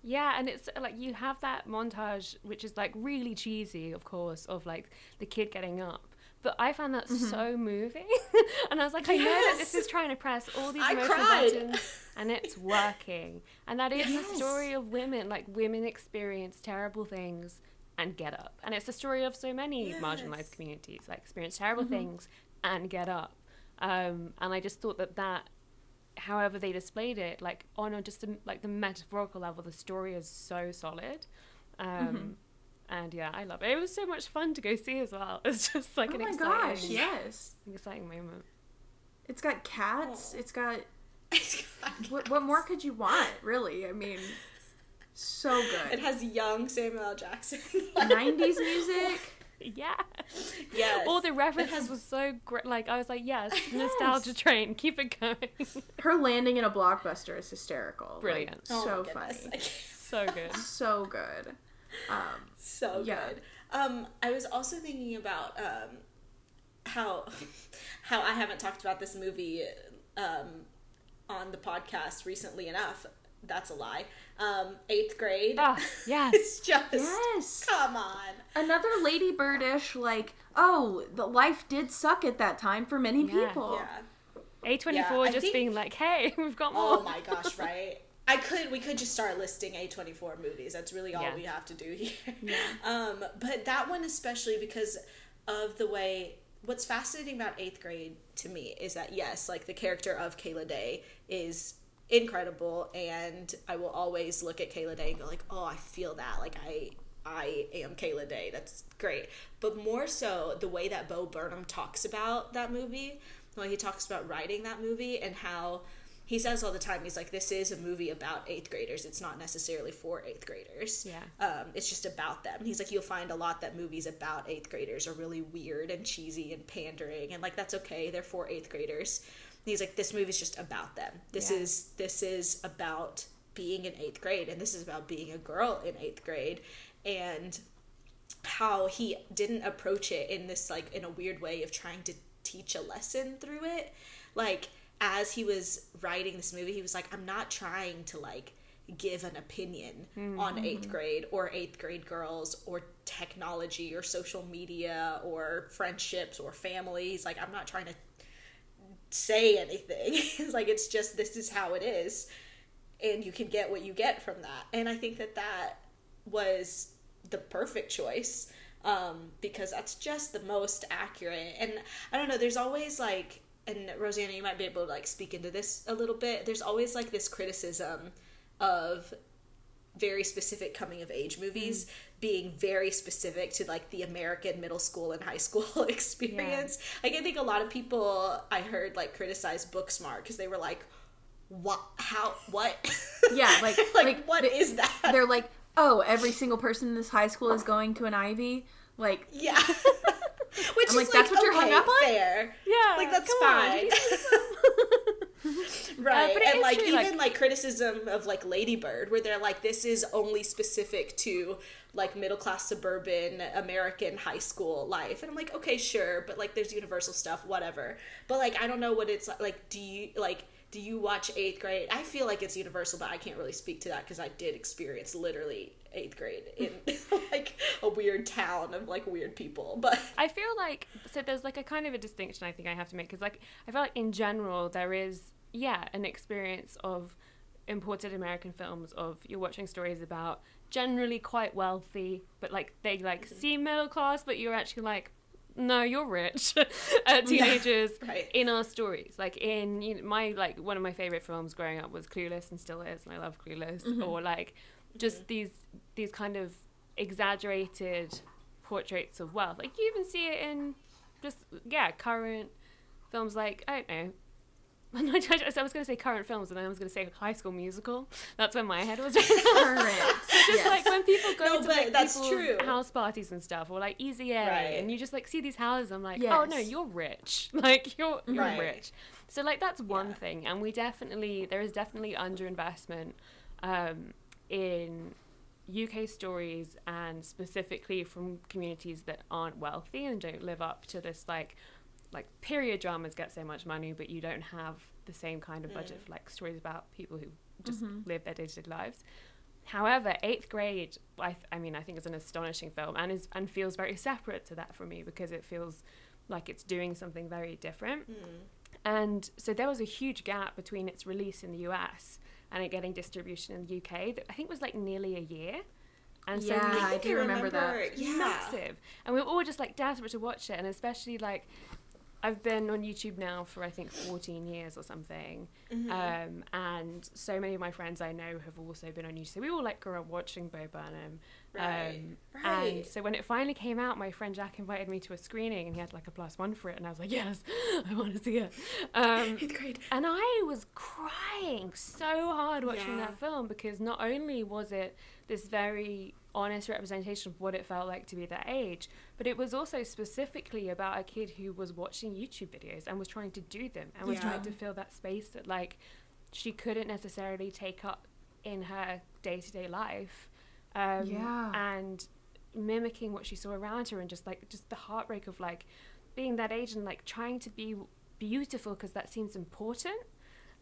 Yeah, and it's like you have that montage, which is like really cheesy, of course, of like the kid getting up. But I found that so moving, (laughs) and I was like, I know that this is trying to press all these I emotional cried. buttons, and it's working. And that is Yes. the story of women. Like women experience terrible things and get up, and it's the story of so many Yes. marginalized communities, like experience terrible things and get up. Um, and I just thought that that however they displayed it, like on a just a, like the metaphorical level, the story is so solid. Um, And yeah, I love it. It was so much fun to go see as well. (laughs) It's just like oh an my exciting, gosh yes exciting moment. it's got cats Aw. it's got (laughs) It's got what, what more could you want (laughs) really i mean so good. It has young Samuel L. Jackson. 90s music yeah. Yes. All the references has- was so great. Like I was like, yes, nostalgia train, keep it going. Her landing in a blockbuster is hysterical. Like, Brilliant. Oh my so goodness. funny. so good. So good. Um, so Yeah. good. Um, I was also thinking about um, how (laughs) how I haven't talked about this movie um, on the podcast recently enough. That's a lie. Um, eighth grade. Ah, (laughs) yes. it's just yes. come on. Another ladybirdish like, oh, the life did suck at that time for many Yeah. people. Yeah. A24 just think- being like, hey, (laughs) we've got more. Oh my gosh, right? I could we could just start listing A24 movies. That's really all Yeah. we have to do here. Yeah. (laughs) Um, but that one especially because of the way what's fascinating about 8th grade to me is that yes, like the character of Kayla Day is incredible and I will always look at Kayla Day and go like, "Oh, I feel that. Like I I am Kayla Day. That's great." But more so the way that Bo Burnham talks about that movie, the way he talks about writing that movie and how he says all the time he's like this is a movie about eighth graders. It's not necessarily for eighth graders. Yeah. um, it's just about them. He's like you'll find a lot that movies about eighth graders are really weird and cheesy and pandering and like that's okay. They're for eighth graders. And he's like this movie's just about them. This Yeah. is this is about being in eighth grade and this is about being a girl in eighth grade. And how he didn't approach it in this like in a weird way of trying to teach a lesson through it. Like as he was writing this movie he was like i'm not trying to like give an opinion on eighth grade or eighth grade girls or technology or social media or friendships or families. Like i'm not trying to say anything. (laughs) It's like it's just this is how it is. And you can get what you get from that. And i think that that was the perfect choice um, because that's just the most accurate. And i don't know there's always like and Rosianna you might be able to like speak into this a little bit there's always like this criticism of very specific coming of age movies mm. being very specific to like the American middle school and high school (laughs) experience. Like I think a lot of people I heard like criticize Booksmart because they were like, "What? How? What? (laughs) Yeah, like- (laughs) like, like, what is that? They're like, oh, every single person in this high school is going to an Ivy. Like, yeah." (laughs) (laughs) Which I'm is like, that's what you're hung okay, up on? Fair. Yeah, Like that's fine. (laughs) right. Uh, and like true, even like- like, criticism of like Ladybird where they're like this is only specific to like middle class suburban American high school life. And I'm like, okay, sure, but like there's universal stuff, whatever. But like I don't know what it's like like do you like do you watch 8th grade? I feel like it's universal, but I can't really speak to that because I did experience literally 8th grade in (laughs) like a weird town of like weird people. But I feel like so there's like a kind of a distinction I think I have to make because like I feel like in general there is yeah an experience of imported American films of you're watching stories about generally quite wealthy but like they like mm-hmm. seem middle class but you're actually like no you're rich (laughs) uh, (laughs) teenagers right. in our stories like in you know, my like one of my favorite films growing up was Clueless and still is and I love Clueless or like just these these kind of exaggerated portraits of wealth. Like you even see it in just yeah current films like I don't know. (laughs) I was going to say current films, and then I was going to say High School Musical. That's where my head was. (laughs) just current. yes. like when people go No, to like that's true. house parties and stuff, or like Easy A, Right. and you just like see these houses. I'm like, oh no, you're rich. (laughs) Like you're you're Right. rich. So like that's one Yeah. thing, and we definitely there is definitely underinvestment um, in UK stories and specifically from communities that aren't wealthy and don't live up to this like like period dramas get so much money but you don't have the same kind of budget mm. for like stories about people who just mm-hmm. live their day-to-day lives however eighth grade I, th- I mean i think is an astonishing film and is and feels very separate to that for me because it feels like it's doing something very different mm. and so there was a huge gap between its release in the US and it getting distribution in the UK that I think was like nearly a year. And so Yeah, we- I do remember that. Yeah. massive. And we were all just like desperate to watch it and especially like I've been on YouTube now for I think 14 years or something, Mm-hmm. um, and so many of my friends I know have also been on YouTube. So we all like grew up watching Bo Burnham, Right, um, right. and so when it finally came out, my friend Jack invited me to a screening, and he had like a plus one for it, and I was like, yes, (laughs) I want to see it. Um, Eighth grade. and I was crying so hard watching Yeah. that film because not only was it this very honest representation of what it felt like to be that age, but it was also specifically about a kid who was watching YouTube videos and was trying to do them and was Yeah. trying to fill that space that like she couldn't necessarily take up in her day to day life. Um, Yeah. And mimicking what she saw around her and just like just the heartbreak of like being that age and like trying to be beautiful because that seems important.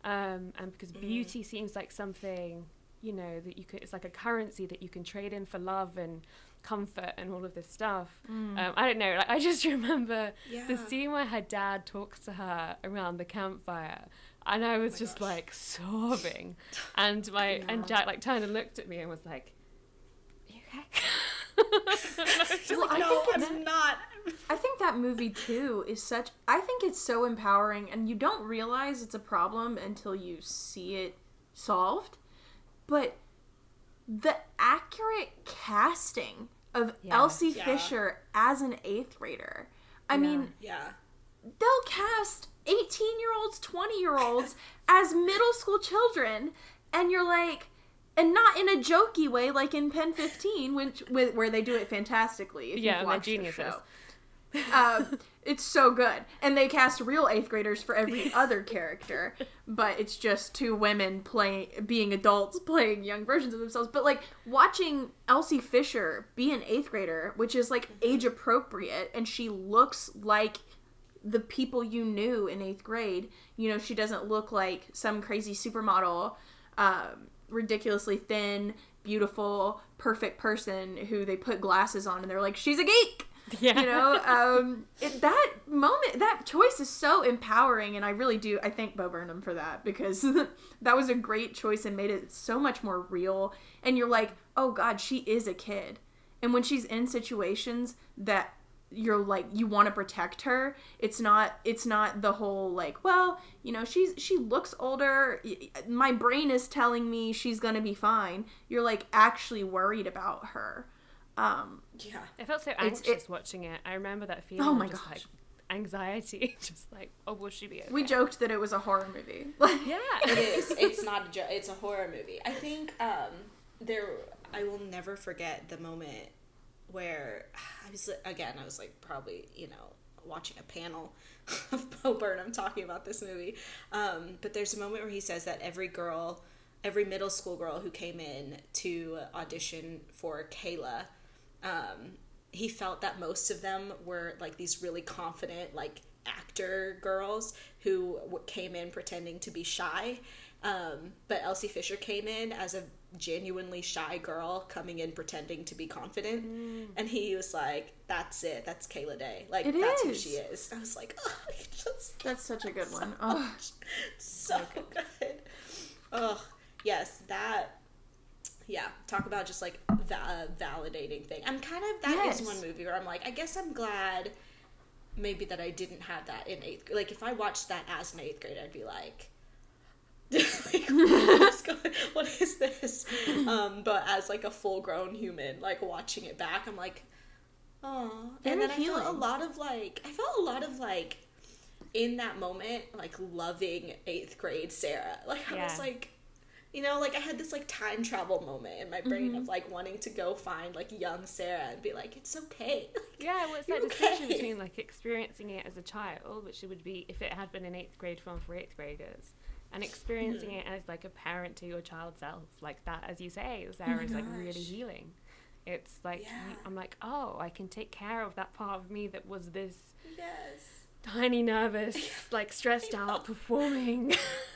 Um, and because beauty seems like something you know that you could it's like a currency that you can trade in for love and comfort and all of this stuff. Um, i don't know like i just (laughs) remember the scene where her dad talks to her around the campfire and i was my just gosh. like sobbing. And my (laughs) and jack like turned and looked at me and was like you okay And I was just (laughs) Well, like, I no, think I'm not. I think that movie too is such. I think it's so empowering, and you don't realize it's a problem until you see it solved. But the accurate casting of Yeah. Elsie Yeah. Fisher as an eighth grader. I Yeah. mean, Yeah. they'll cast 18 year olds, 20 year olds as middle school children, and you're like, and not in a jokey way like in Pen 15, which where they do it fantastically. If Yeah, you've they're watched the geniuses. show. um, it's so good, and they cast real eighth graders for every (laughs) other character, but it's just two women playing, being adults playing young versions of themselves. But like watching Elsie Fisher be an eighth grader, which is like age appropriate, and she looks like the people you knew in eighth grade. You know, she doesn't look like some crazy supermodel, um, ridiculously thin, beautiful, perfect person who they put glasses on and they're like, she's a geek. yeah You know, um, it, that moment, that choice is so empowering, and I really do. I thank Bo Burnham for that because (laughs) that was a great choice and made it so much more real. And you're like, oh God, she is a kid, and when she's in situations that you're like you want to protect her it's not it's not the whole like well you know she's she looks older my brain is telling me she's gonna be fine you're like actually worried about her um Yeah. I felt so It's- anxious it- watching it. I remember that feeling. Oh my just, gosh. Like, anxiety, (laughs) just like, oh, will she be okay? we joked that it was a horror movie (laughs) Yeah. It is. It's not a joke. It's a horror movie. I think um, there. I will never forget the moment where I was again. I was like probably you know watching a panel (laughs) of Bo Burnham talking about this movie. Um, but there's a moment where he says that every girl, every middle school girl who came in to audition for Kayla, um, he felt that most of them were like these really confident like actor girls who came in pretending to be shy um, but elsie fisher came in as a genuinely shy girl coming in pretending to be confident mm. and he was like that's it that's kayla day like It that's who she is i was like oh, just (laughs) That's such a good (laughs) so one. Oh, much. so good. Oh, yes, that. Yeah, talk about just like va- validating thing. I'm kind of that is Yes. one movie where I'm like, I guess I'm glad maybe that I didn't have that in eighth. Like if I watched that as an eighth grade, I'd be like. (laughs) like, what, is going, what is this? Um, but as like a full grown human, like watching it back, I'm like, oh. And then I felt a lot of like, I felt a lot of like, in that moment, like loving eighth grade Sarah. Like I was like, you know, like I had this like time travel moment in my brain of like wanting to go find like young Sarah and be like, it's okay. (laughs) Yeah, well, it's that You're distinction okay. between like experiencing it as a child, which it would be if it had been an eighth grade film for eighth graders, and experiencing it as like a parent to your child self, like that, as you say, Sarah is like oh really healing. It's like Yeah. I'm like, oh, I can take care of that part of me that was this yes. tiny, nervous, (laughs) like stressed out performing,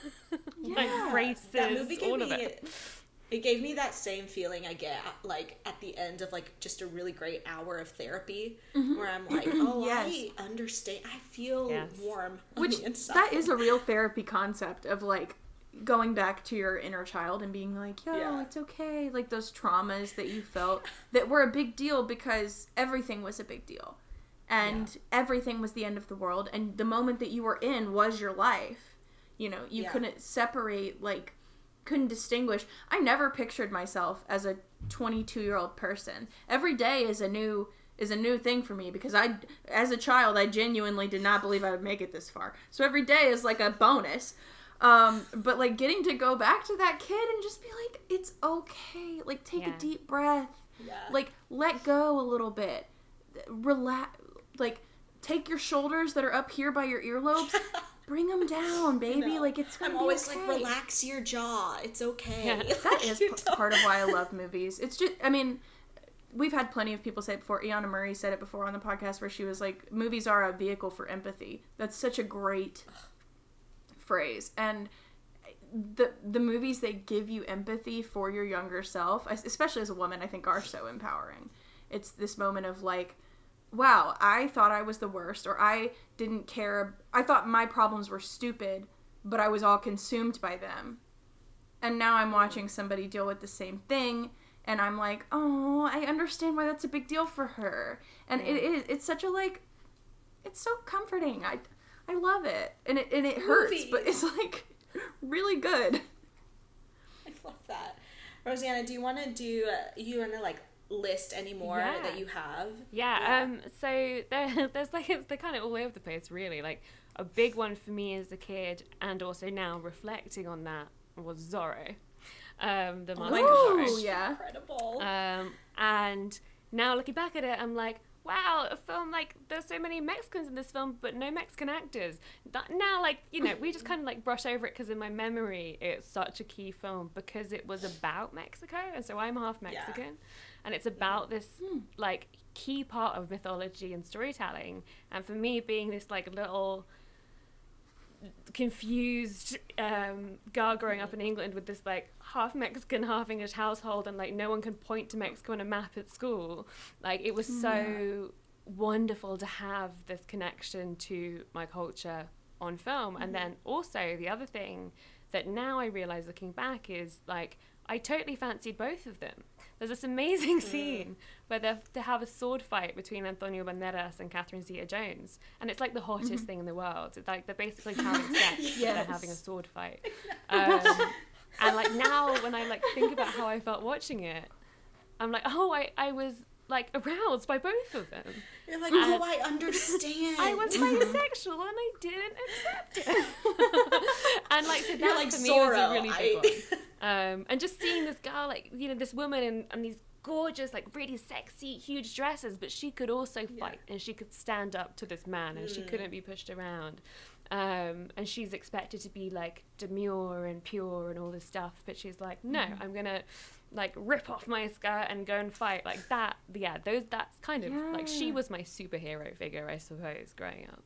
(laughs) Yeah. like braces, that movie gave all of it. It gave me that same feeling I get like at the end of like just a really great hour of therapy mm-hmm. where I'm (clears throat) like, oh, Yes. I understand. I feel Yes. warm which that is a real therapy concept of like going back to your inner child and being like, yo, Yeah. it's okay. Like those traumas that you felt that were a big deal because everything was a big deal. and everything was the end of the world and the moment that you were in was your life you know you Yeah. couldn't separate like couldn't distinguish i never pictured myself as a 22 year old person. Every day is a new is a new thing for me because i as a child i genuinely did not believe i would make it this far. So every day is like a bonus. Um but like getting to go back to that kid and just be like it's okay. Like take Yeah. a deep breath. Yeah. like let go a little bit. Relax like take your shoulders that are up here by your earlobes (laughs) bring them down (laughs) baby like it's gonna I'm be always okay. like, relax your jaw. It's okay. Yeah. (laughs) that is p- part of why i (laughs) love movies it's just i mean we've had plenty of people say it before iana murray said it before on the podcast where she was like movies are a vehicle for empathy that's such a great phrase and the the movies that give you empathy for your younger self especially as a woman i think are so empowering it's this moment of like wow i thought i was the worst or i didn't care i thought my problems were stupid but i was all consumed by them. And now i'm watching somebody deal with the same thing and i'm like oh i understand why that's a big deal for her. And it is it's such a like it's so comforting. I i love it. And it and it hurts but it's like really good. I love that. Rosianna, do you want to do? Uh, you want to like list anymore Yeah. that you have? Yeah, Yeah. um so there (laughs) there's like it's they're kind of all over the place really. Like a big one for me as a kid and also now reflecting on that was Zorro. Um the Mask my of Zorro. yeah. Incredible. Um and now looking back at it I'm like Wow, a film like there's so many Mexicans in this film, but no Mexican actors. That, now, like you know, we just kind of like brush over it because in my memory, it's such a key film because it was about Mexico, and so I'm half Yeah. Mexican, and it's about this hmm. like key part of mythology and storytelling. And for me, being this like little confused um, girl growing up in England with this like half Mexican, half English household, and like no one can point to Mexico on a map at school. Like it was so wonderful to have this connection to my culture on film. And then also the other thing that now I realize looking back is like I totally fancied both of them. There's this amazing scene where they they have a sword fight between Antonio Banderas and Catherine Zeta-Jones, and it's like the hottest thing in the world. It's like they're basically having sex, but they're having a sword fight. (laughs) Um, and like now, when I like think about how I felt watching it, I'm like, oh, I I was like aroused by both of them. You're like, oh, I understand. I was bisexual and I didn't accept it. (laughs) and like so that You're like for me was a Zorro. really I- big one. Um, and just seeing this girl, like you know, this woman and, in these gorgeous, like really sexy, huge dresses, but she could also fight and she could stand up to this man and Mm. she couldn't be pushed around. Um, and she's expected to be like demure and pure and all this stuff, but she's like, no, Mm-hmm. I'm gonna like rip off my skirt and go and fight like that. Yeah, those that's kind of like she was my superhero figure, I suppose, growing up.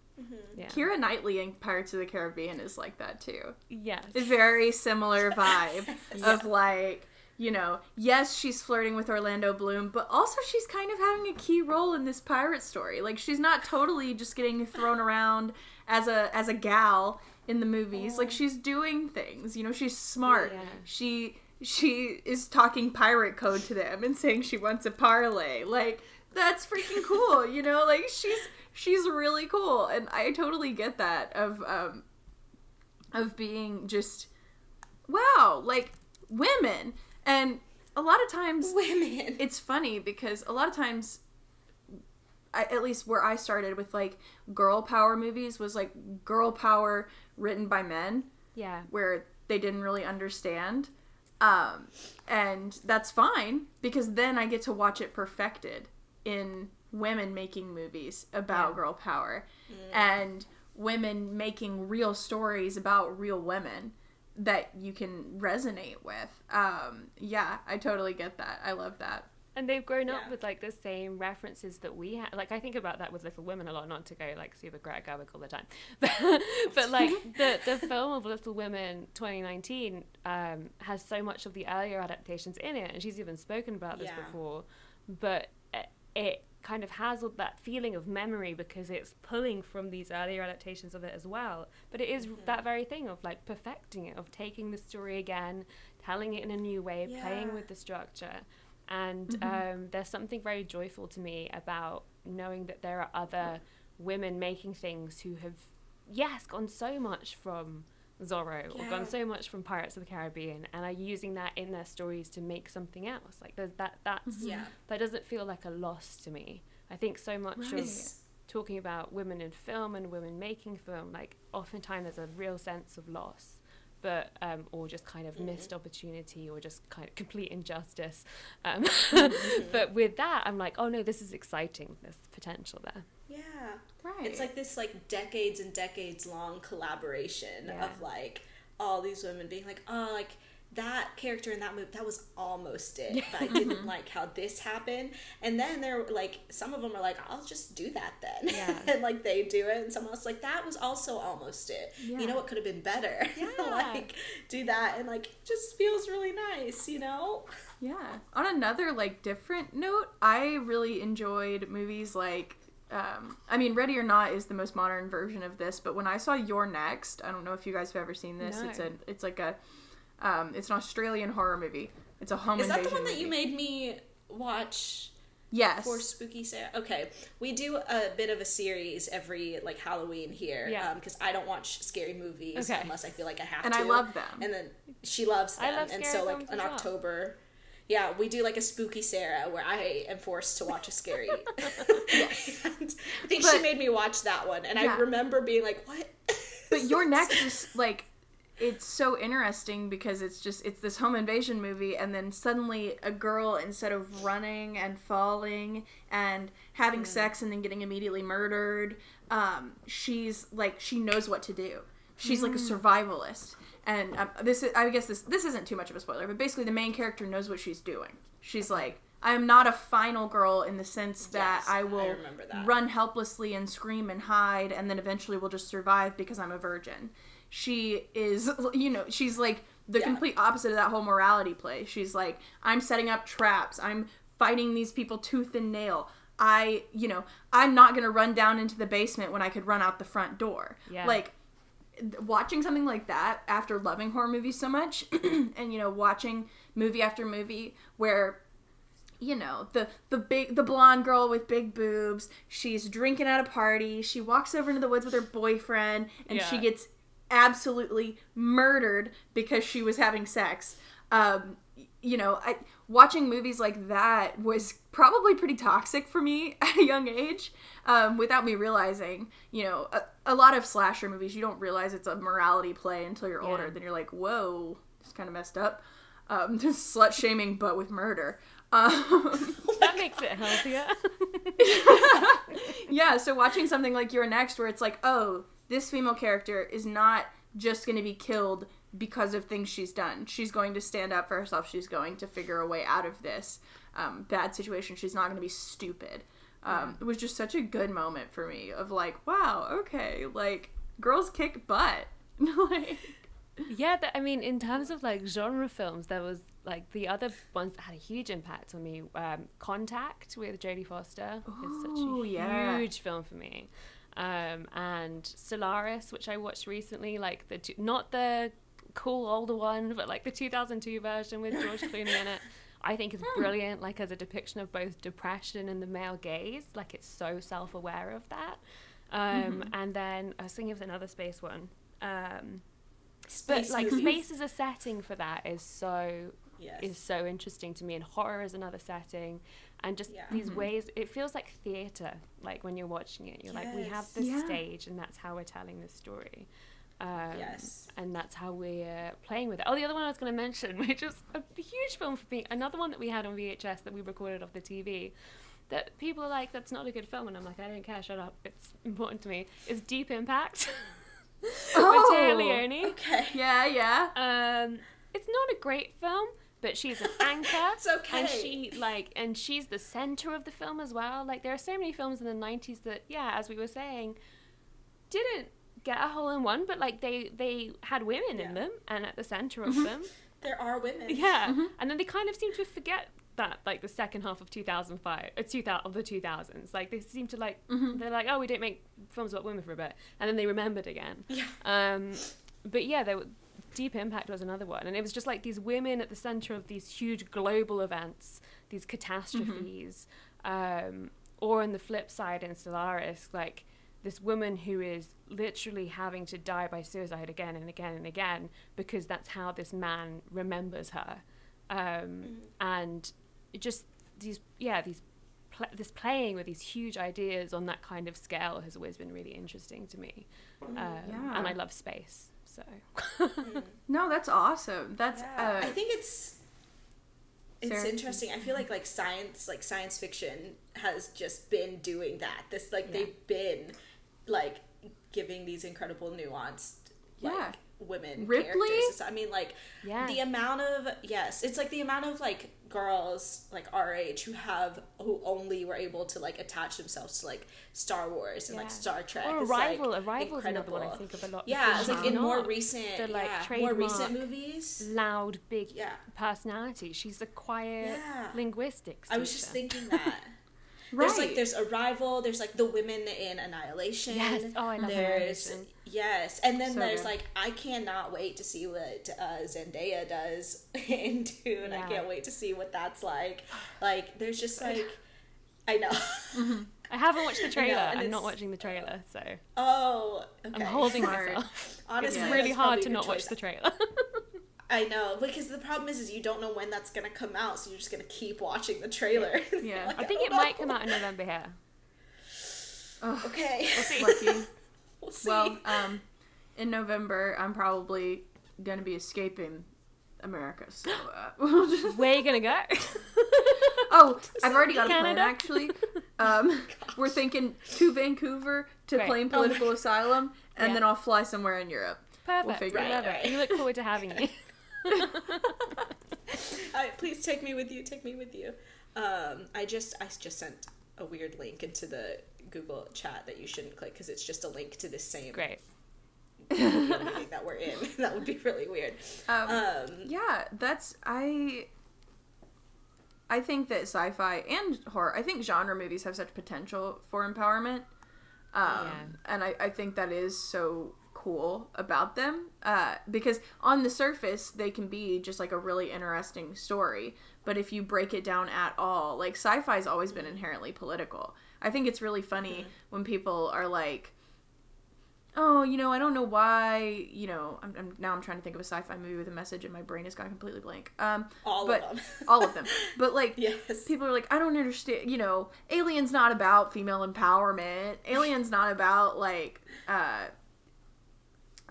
Yeah. Keira Knightley in Pirates of the Caribbean is like that too. Yes. A very similar vibe (laughs) of like, you know, yes, she's flirting with Orlando Bloom, but also she's kind of having a key role in this pirate story. Like she's not totally just getting thrown around as a as a gal in the movies. Like she's doing things. You know, she's smart. Yeah. She she is talking pirate code to them and saying she wants a parley. Like that's freaking cool, you know? (laughs) Like she's she's really cool and I totally get that of um of being just wow, like women. And a lot of times Women. (laughs) it's funny because a lot of times I, at least where I started with like girl power movies was like girl power written by men yeah. where they didn't really understand. Um, and that's fine because then I get to watch it perfected in women making movies about Yeah. girl power and women making real stories about real women that you can resonate with. Um, yeah, I totally get that. I love that. And they've grown up with like the same references that we have. Like I think about that with Little Women a lot, not to go like super Greta Gerwig all the time, (laughs) but, but like (laughs) the the film of Little Women 2019 um, has so much of the earlier adaptations in it, and she's even spoken about this Yeah. before. But it, it kind of has that feeling of memory because it's pulling from these earlier adaptations of it as well. But it is that very thing of like perfecting it, of taking the story again, telling it in a new way, playing with the structure. And Mm-hmm. um, there's something very joyful to me about knowing that there are other women making things who have, yes, gone so much from Zorro or gone so much from Pirates of the Caribbean and are using that in their stories to make something else. Like there's that that's Yeah. that doesn't feel like a loss to me. I think so much Right. of It's- talking about women in film and women making film, like oftentimes there's a real sense of loss, but um, or just kind of missed opportunity or just kind of (laughs) complete injustice. Um, (laughs) but with that, I'm like, oh no, this is exciting. There's potential there. Yeah. Right. It's like this like decades and decades long collaboration Yeah. of like all these women being like, oh, like that character in that movie that was almost it, but I didn't (laughs) like how this happened. And then they're like, some of them are like, I'll just do that then, Yeah. (laughs) and like they do it, and someone else like that was also almost it. Yeah. You know what could have been better? (laughs) Yeah. like do that, and like it just feels really nice, you know? Yeah. On another like different note, I really enjoyed movies like um, I mean, Ready or Not is the most modern version of this, but when I saw You're Next, I don't know if you guys have ever seen this. No. It's a it's like a um, it's an Australian horror movie. It's a home Is that the one that you made me watch? Yes. for spooky Sarah. Okay, we do a bit of a series every like Halloween here. Yeah. because I don't watch scary movies Okay. unless I feel like I have And to. And I love them. And then she loves them, I love and so like in well. October. Yeah, we do like a spooky Sarah where I am forced to watch a scary. (laughs) (laughs) and I think she made me watch that one, and Yeah. I remember being like, "What?" (laughs) But You're Next is like it's so interesting because it's just it's this home invasion movie and then suddenly a girl instead of running and falling and having sex and then getting immediately murdered um, she's like she knows what to do she's like a survivalist. And um, this is i guess this this isn't too much of a spoiler but basically the main character knows what she's doing. She's like i'm not a final girl in the sense that Yes, i I will remember that. run helplessly and scream and hide and then eventually will just survive because i'm a virgin. She is (laughs) you know she's like the Yeah. complete opposite of that whole morality play. She's like i'm setting up traps. I'm fighting these people tooth and nail. I you know i'm not going to run down into the basement when i could run out the front door. Yeah. like watching something like that after loving horror movies so much (clears throat) and you know watching movie after movie where you know the the big the blonde girl with big boobs she's drinking at a party she walks over into the woods with her boyfriend and she gets absolutely murdered because she was having sex. Um you know I, watching movies like that was probably pretty toxic for me (laughs) at a young age um, without me realizing you know a, a lot of slasher movies you don't realize it's a morality play until you're older then you're like whoa it's kind of messed up. Um, (laughs) slut shaming but with murder. Um, (laughs) that makes it healthier. yeah, so watching something like You're Next, where it's like, oh, this female character is not just going to be killed because of things she's done. She's going to stand up for herself. She's going to figure a way out of this um, bad situation. She's not going to be stupid. Um, It was just such a good moment for me of like, wow, okay, like girls kick butt. (laughs) like, Yeah, that, I mean, in terms of like genre films, there was like the other ones that had a huge impact on me. Um, Contact with Jodie Foster is such a yeah. huge film for me. Um, and Solaris, which I watched recently, like the two, not the cool older one, but like the 2002 version with George (laughs) Clooney in it. I think is brilliant, like as a depiction of both depression and the male gaze. Like it's so self-aware of that. Um, And then I was thinking of another space one. Um, but like movies. (laughs) space as a setting for that is so Yes. is so interesting to me and horror is another setting and just Yeah. these ways it feels like theater like when you're watching it you're like we have Yes. this Yeah. stage and that's how we're telling the story um, Yes. and that's how we're playing with it oh the other one i was going to mention (laughs) which is a huge film for me another one that we had on vhs that we recorded off the tv that people are like that's not a good film and i'm like i don't care shut up it's important to me is deep impact (laughs) Oh. with Téa Leoni. Okay. yeah, yeah. Um, it's not a great film, but she's an (laughs) anchor. It's okay. And she like, and she's the center of the film as well. Like, there are so many films in the '90s that, yeah, as we were saying, didn't get a hole in one, but like they they had women in them and at the center of them. (laughs) There are women. Yeah, and then they kind of seem to forget that like the second half of 2005 uh, 2000 of the 2000s like they seem to like they're like oh we don't make films about women for a bit and then they remembered again Yeah. um but yeah there were, deep impact was another one and it was just like these women at the center of these huge global events these catastrophes. Um, or on the flip side, in Stellaris, like this woman who is literally having to die by suicide again and again and again because that's how this man remembers her. Um, And it just these, yeah, these pl- this playing with these huge ideas on that kind of scale has always been really interesting to me. Um, Yeah. And I love space, so (laughs) No, that's awesome. That's Yeah. uh, I think it's it's Sarah? interesting. I feel like like science like science fiction has just been doing that. This like Yeah. they've been like giving these incredible nuanced like Yeah. women Ripley? characters. I mean like yeah. the amount of yes, it's like the amount of like girls like our age who have who only were able to like attach themselves to like Star Wars and Yeah. like Star Trek. or Arrival. like, Arrival is another one I think of a lot. Yeah, it's like in more recent, the, like, yeah, more recent movies. loud, big Yeah. personality. She's a quiet linguistics. I was just thinking that. (laughs) right. There's like there's Arrival. There's like the women in Annihilation. Yes. Oh, I love There's Annihilation. yes, and then So there's good. like I cannot wait to see what uh, Zendaya does (laughs) in Dune. I can't wait to see what that's like. Like there's just like I know. (laughs) I haven't watched the trailer. and I'm not watching the trailer, so oh, okay. I'm holding Smart. myself. Honestly, It's really hard to not watch the trailer. (laughs) I know because the problem is, is you don't know when that's gonna come out, so you're just gonna keep watching the trailer. (laughs) Yeah. Like, I think oh, it might come out in November here. Ugh, Okay, lucky. (laughs) we'll see. well, um, in November, I'm probably gonna be escaping America. So uh, (laughs) we'll just. Where are you gonna go? Oh, I've already got a plan. Actually, um, we're thinking to Vancouver to Great. claim Oh political asylum, and Yeah. then I'll fly somewhere in Europe. Perfect. We'll figure I it out. it. We look forward to having you. Please take me with you. Take me with you. Um, I just I just sent a weird link into the Google chat that you shouldn't click because it's just a link to the same Great. that we're in. (laughs) that would be really weird. Um, Um, yeah, that's I. I think that sci-fi and horror, I think genre movies have such potential for empowerment, um, Yeah. and I, I think that is so cool about them uh, because on the surface they can be just like a really interesting story, but if you break it down at all, like sci-fi's always been inherently political. I think it's really funny when people are like, oh, you know, I don't know why, you know, I'm, I'm now I'm trying to think of a sci-fi movie with a message and my brain has gone completely blank. Um, all but of them. (laughs) all of them. But like (laughs) yes. people are like, I don't understand, you know, Alien's not about female empowerment. Alien's not about like uh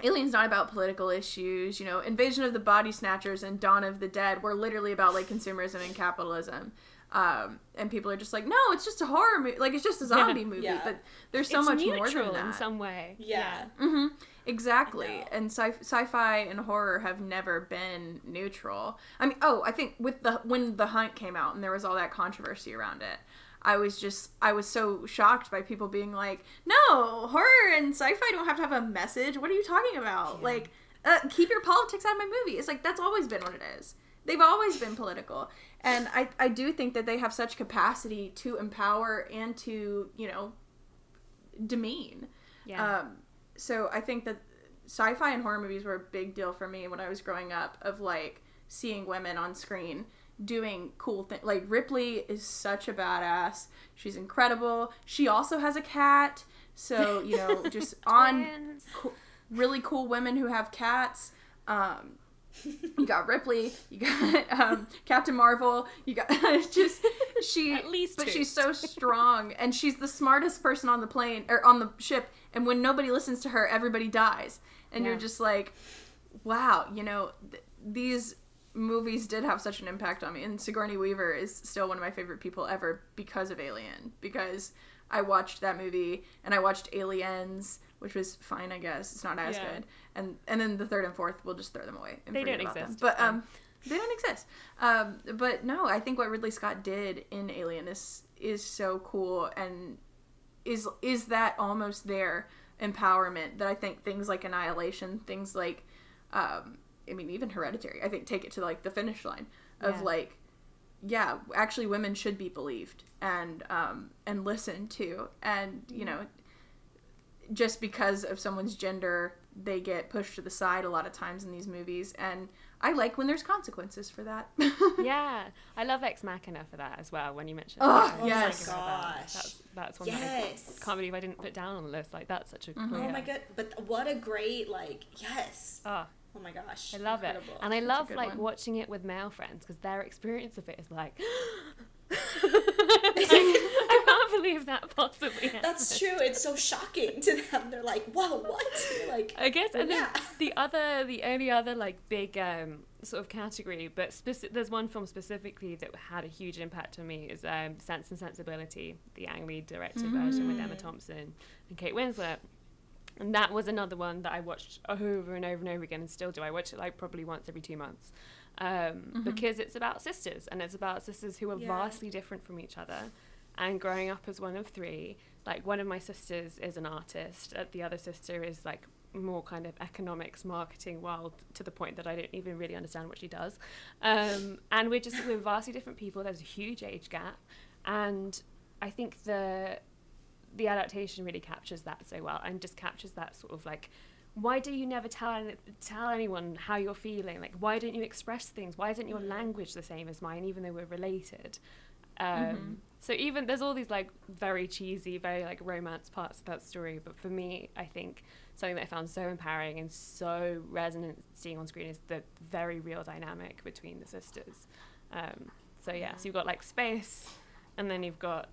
Alien's not about political issues, you know. Invasion of the Body Snatchers and Dawn of the Dead were literally about like consumerism and capitalism. Um, and people are just like, no, it's just a horror movie. Like it's just a zombie (laughs) movie. Yeah. But there's so it's much more than that. in some way. Yeah. hmm Exactly. And sci- sci-fi and horror have never been neutral. I mean, oh, I think with the when The Hunt came out and there was all that controversy around it, I was just I was so shocked by people being like, "No, horror and sci-fi don't have to have a message. What are you talking about? Yeah. Like, uh, keep your politics out of my movie." It's like that's always been what it is. They've always been political. And I, I do think that they have such capacity to empower and to, you know, demean. Yeah. Um, so I think that sci-fi and horror movies were a big deal for me when I was growing up. Of like seeing women on screen doing cool things. Like Ripley is such a badass. She's incredible. She also has a cat. So you know, (laughs) just on co- really cool women who have cats. Um, (laughs) you got Ripley, you got um, Captain Marvel, you got (laughs) just she At least but two. she's so strong and she's the smartest person on the plane or on the ship and when nobody listens to her everybody dies and you're just like wow you know th- these movies did have such an impact on me and Sigourney Weaver is still one of my favorite people ever because of Alien because I watched that movie and I watched Aliens which was fine I guess it's not as Yeah. good and and then the third and fourth we'll just throw them away and They don't about them. exist, but um they don't exist. Um, but no, I think what Ridley Scott did in Alien is is so cool and is is that almost there empowerment that I think things like Annihilation, things like um, I mean even Hereditary, I think take it to like the finish line of Yeah. like yeah, actually women should be believed and um, and listened to and you know just because of someone's gender they get pushed to the side a lot of times in these movies and I like when there's consequences for that. (laughs) yeah, I love Ex Machina for that as well. When you mentioned, Oh, that, I yes. thinking about that. Gosh. that's that's one Yes. that I can't believe I didn't put down on the list. Like that's such a Mm-hmm. Oh my god! But what a great like yes. Oh, Oh my gosh. I love Incredible. it, and I That's love like one. watching it with male friends because their experience of it is like. (gasps) (laughs) I can't believe that possibly. That's true. It's so shocking to them. They're like, "Whoa, what?" You're (laughs) like, I guess, and Yeah. then the other, the only other like big um, sort of category, but speci- there's one film specifically that had a huge impact on me is um, Sense and Sensibility, the Ang Lee directed version with Emma Thompson and Kate Winslet. And that was another one that I watched over and over and over again, and still do. I watch it like probably once every two months, um, because it's about sisters, and it's about sisters who are Yeah. vastly different from each other. And growing up as one of three, like one of my sisters is an artist, uh, the other sister is like more kind of economics, marketing world to the point that I don't even really understand what she does. Um, and we're just we're vastly different people. There's a huge age gap, and I think the the adaptation really captures that so well and just captures that sort of like why do you never tell tell anyone how you're feeling? Like why don't you express things? Why isn't your language the same as mine even though we're related? Um, so even there's all these like very cheesy very like romance parts of that story but for me i think something that i found so empowering and so resonant seeing on screen is the very real dynamic between the sisters. Um, so yeah so you've got like space and then you've got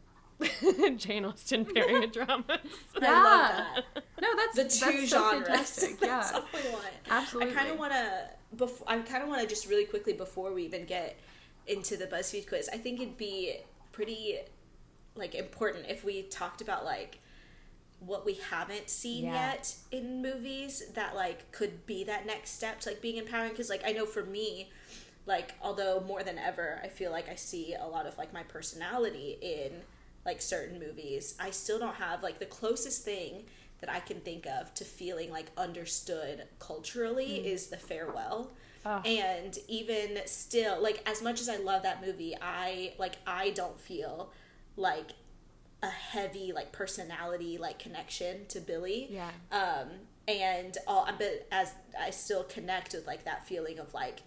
(laughs) Jane Austen period dramas. (laughs) I love that. No, that's The that's two so genres. fantastic. (laughs) That's Yeah, all we want. absolutely. I kind of want to. Before I kind of want to just really quickly before we even get into the BuzzFeed quiz. I think it'd be pretty like important if we talked about like what we haven't seen Yeah. yet in movies that like could be that next step to like being empowering because like I know for me like although more than ever I feel like I see a lot of like my personality in like certain movies I still don't have like the closest thing that I can think of to feeling like understood culturally is the farewell Oh. and even still like as much as I love that movie I like I don't feel like a heavy like personality like connection to Billi Yeah. um and all but as i still connect with like that feeling of like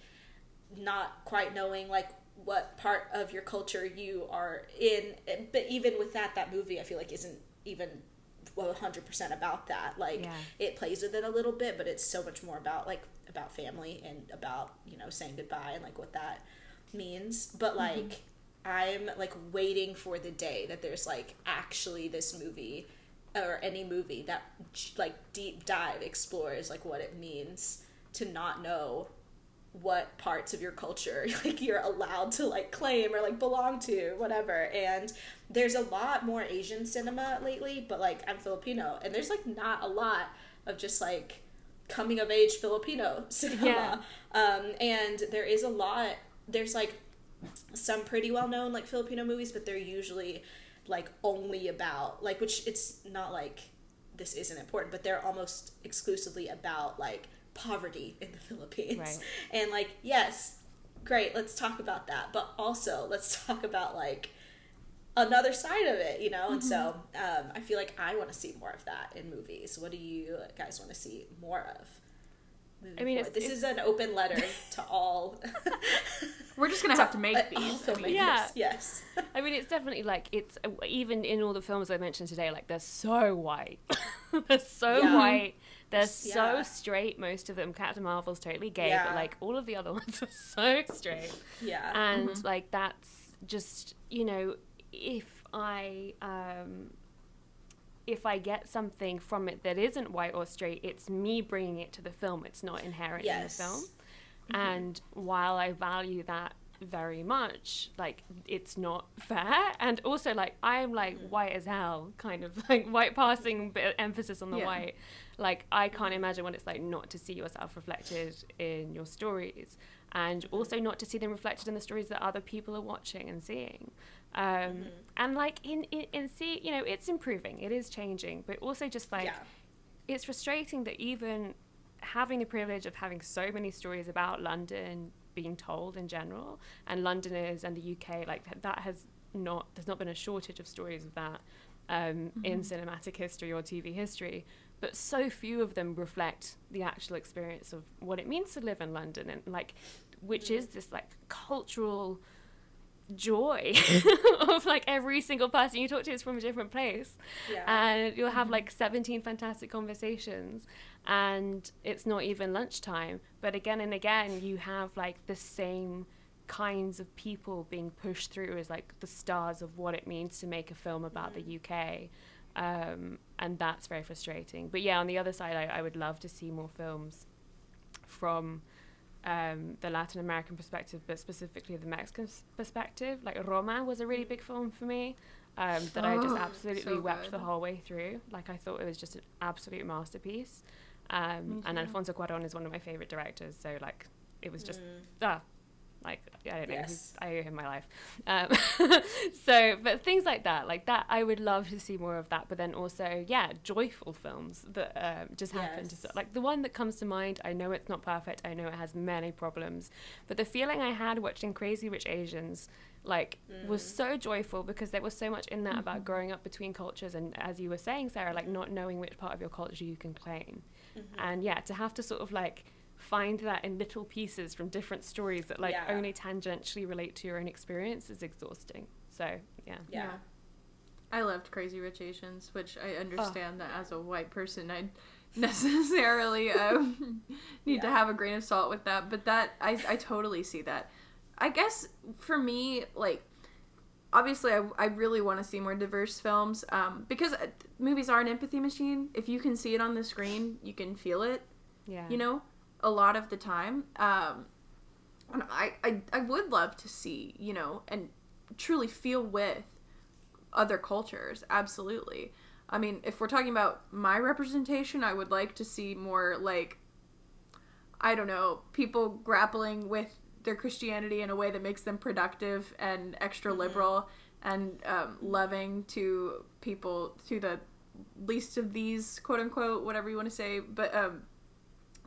not quite knowing like what part of your culture you are in but even with that that movie i feel like isn't even 100% about that. Like Yeah. it plays with it a little bit but it's so much more about like about family and about you know saying goodbye and like what that means. But mm-hmm. like i'm like waiting for the day that there's like actually this movie or any movie that like deep dive explores like what it means to not know what parts of your culture (laughs) like you're allowed to like claim or like belong to whatever. And there's a lot more asian cinema lately but like i'm filipino and there's like not a lot of just like coming of age filipino (laughs) cinema. Um and there is a lot there's like some pretty well known like filipino movies but they're usually like only about like which it's not like this isn't important but they're almost exclusively about like poverty in the (laughs) philippines Right. and like yes great let's talk about that but also let's (laughs) talk about like another side of it you know and so um, i feel like i want to see more of that in movies what do you guys want to see more of I mean, it's- this it's- is an open letter to (laughs) all We're just gonna have to make uh, these. I mean. Yeah. yes I mean, it's definitely like it's even in all the films I mentioned today, like they're so white, they're so Yeah. white, they're so straight. Most of them. Captain Marvel's totally gay, Yeah. but like all of the other (laughs) ones are so straight. yeah and mm-hmm. like that's just you know if i um if i get something from it that isn't white or straight it's me bringing it to the film it's not inherent Yes. in the film mm-hmm. and while i value that very much like it's not (laughs) fair and also like i'm like mm-hmm. white as hell kind of like white passing bit emphasis on the Yeah. white like i can't imagine what it's like not to see yourself reflected in your stories and also not to see them reflected in the stories that other people are watching and seeing. Um, and like in, in in see you know it's improving it is changing but also just like yeah. it's frustrating that even having the privilege of having so many stories about London being told in general and Londoners and the UK like that, has not there's not been a shortage of stories of that um, in cinematic history or TV history but so few of them reflect the actual experience of what it means to live in London and like, which is this like cultural joy (laughs) of like every single person you talk to is from a different place. Yeah. and you'll have mm-hmm. like 17 fantastic conversations and it's not even lunchtime. But again and again you have like the same kinds of people being pushed through as like the stars of what it means to make a film about the mm-hmm. UK um, and that's very frustrating but yeah on the other side I, I would love to see more films from um, the Latin American perspective, but specifically the Mexican s- perspective. Like Roma was a really big film for me um, that I just Oh, absolutely so wept good. the whole way through. Like I thought it was just an absolute masterpiece. Um, and. Alfonso Cuarón is one of my favorite directors, so like it was just Mm. ah, like I don't know, Yes. I owe him my life. Um, (laughs) so, but things like that, like that, I would love to see more of that. But then also, yeah, joyful films that um, just happen to Yes. sort- like the one that comes to mind. I know it's not perfect. I know it has many problems, but the feeling I had watching Crazy Rich Asians. Like was Mm. so joyful because there was so much in that Mm-hmm. about growing up between cultures and as you were saying Sarah like not knowing which part of your culture you can claim Mm-hmm. and yeah to have to sort of like find that in little pieces from different stories that like Yeah. only tangentially relate to your own experience is exhausting so yeah Yeah. I loved Crazy Rich Asians, which I understand that as a white person, I (laughs) necessarily um, (laughs) need to have a grain of salt with that. But that I I totally see that. I guess for me, like obviously, I, I really want to see more diverse films um, because uh, movies are an empathy machine. If you can see it on the screen, you can feel it. yeah you know a lot of the time um and I, I i would love to see you know and truly feel with other cultures absolutely. I mean if we're talking about my representation i would like to see more like i don't know people grappling with their christianity in a way that makes them productive and extra liberal and um, loving to people to the least of these quote unquote whatever you want to say but um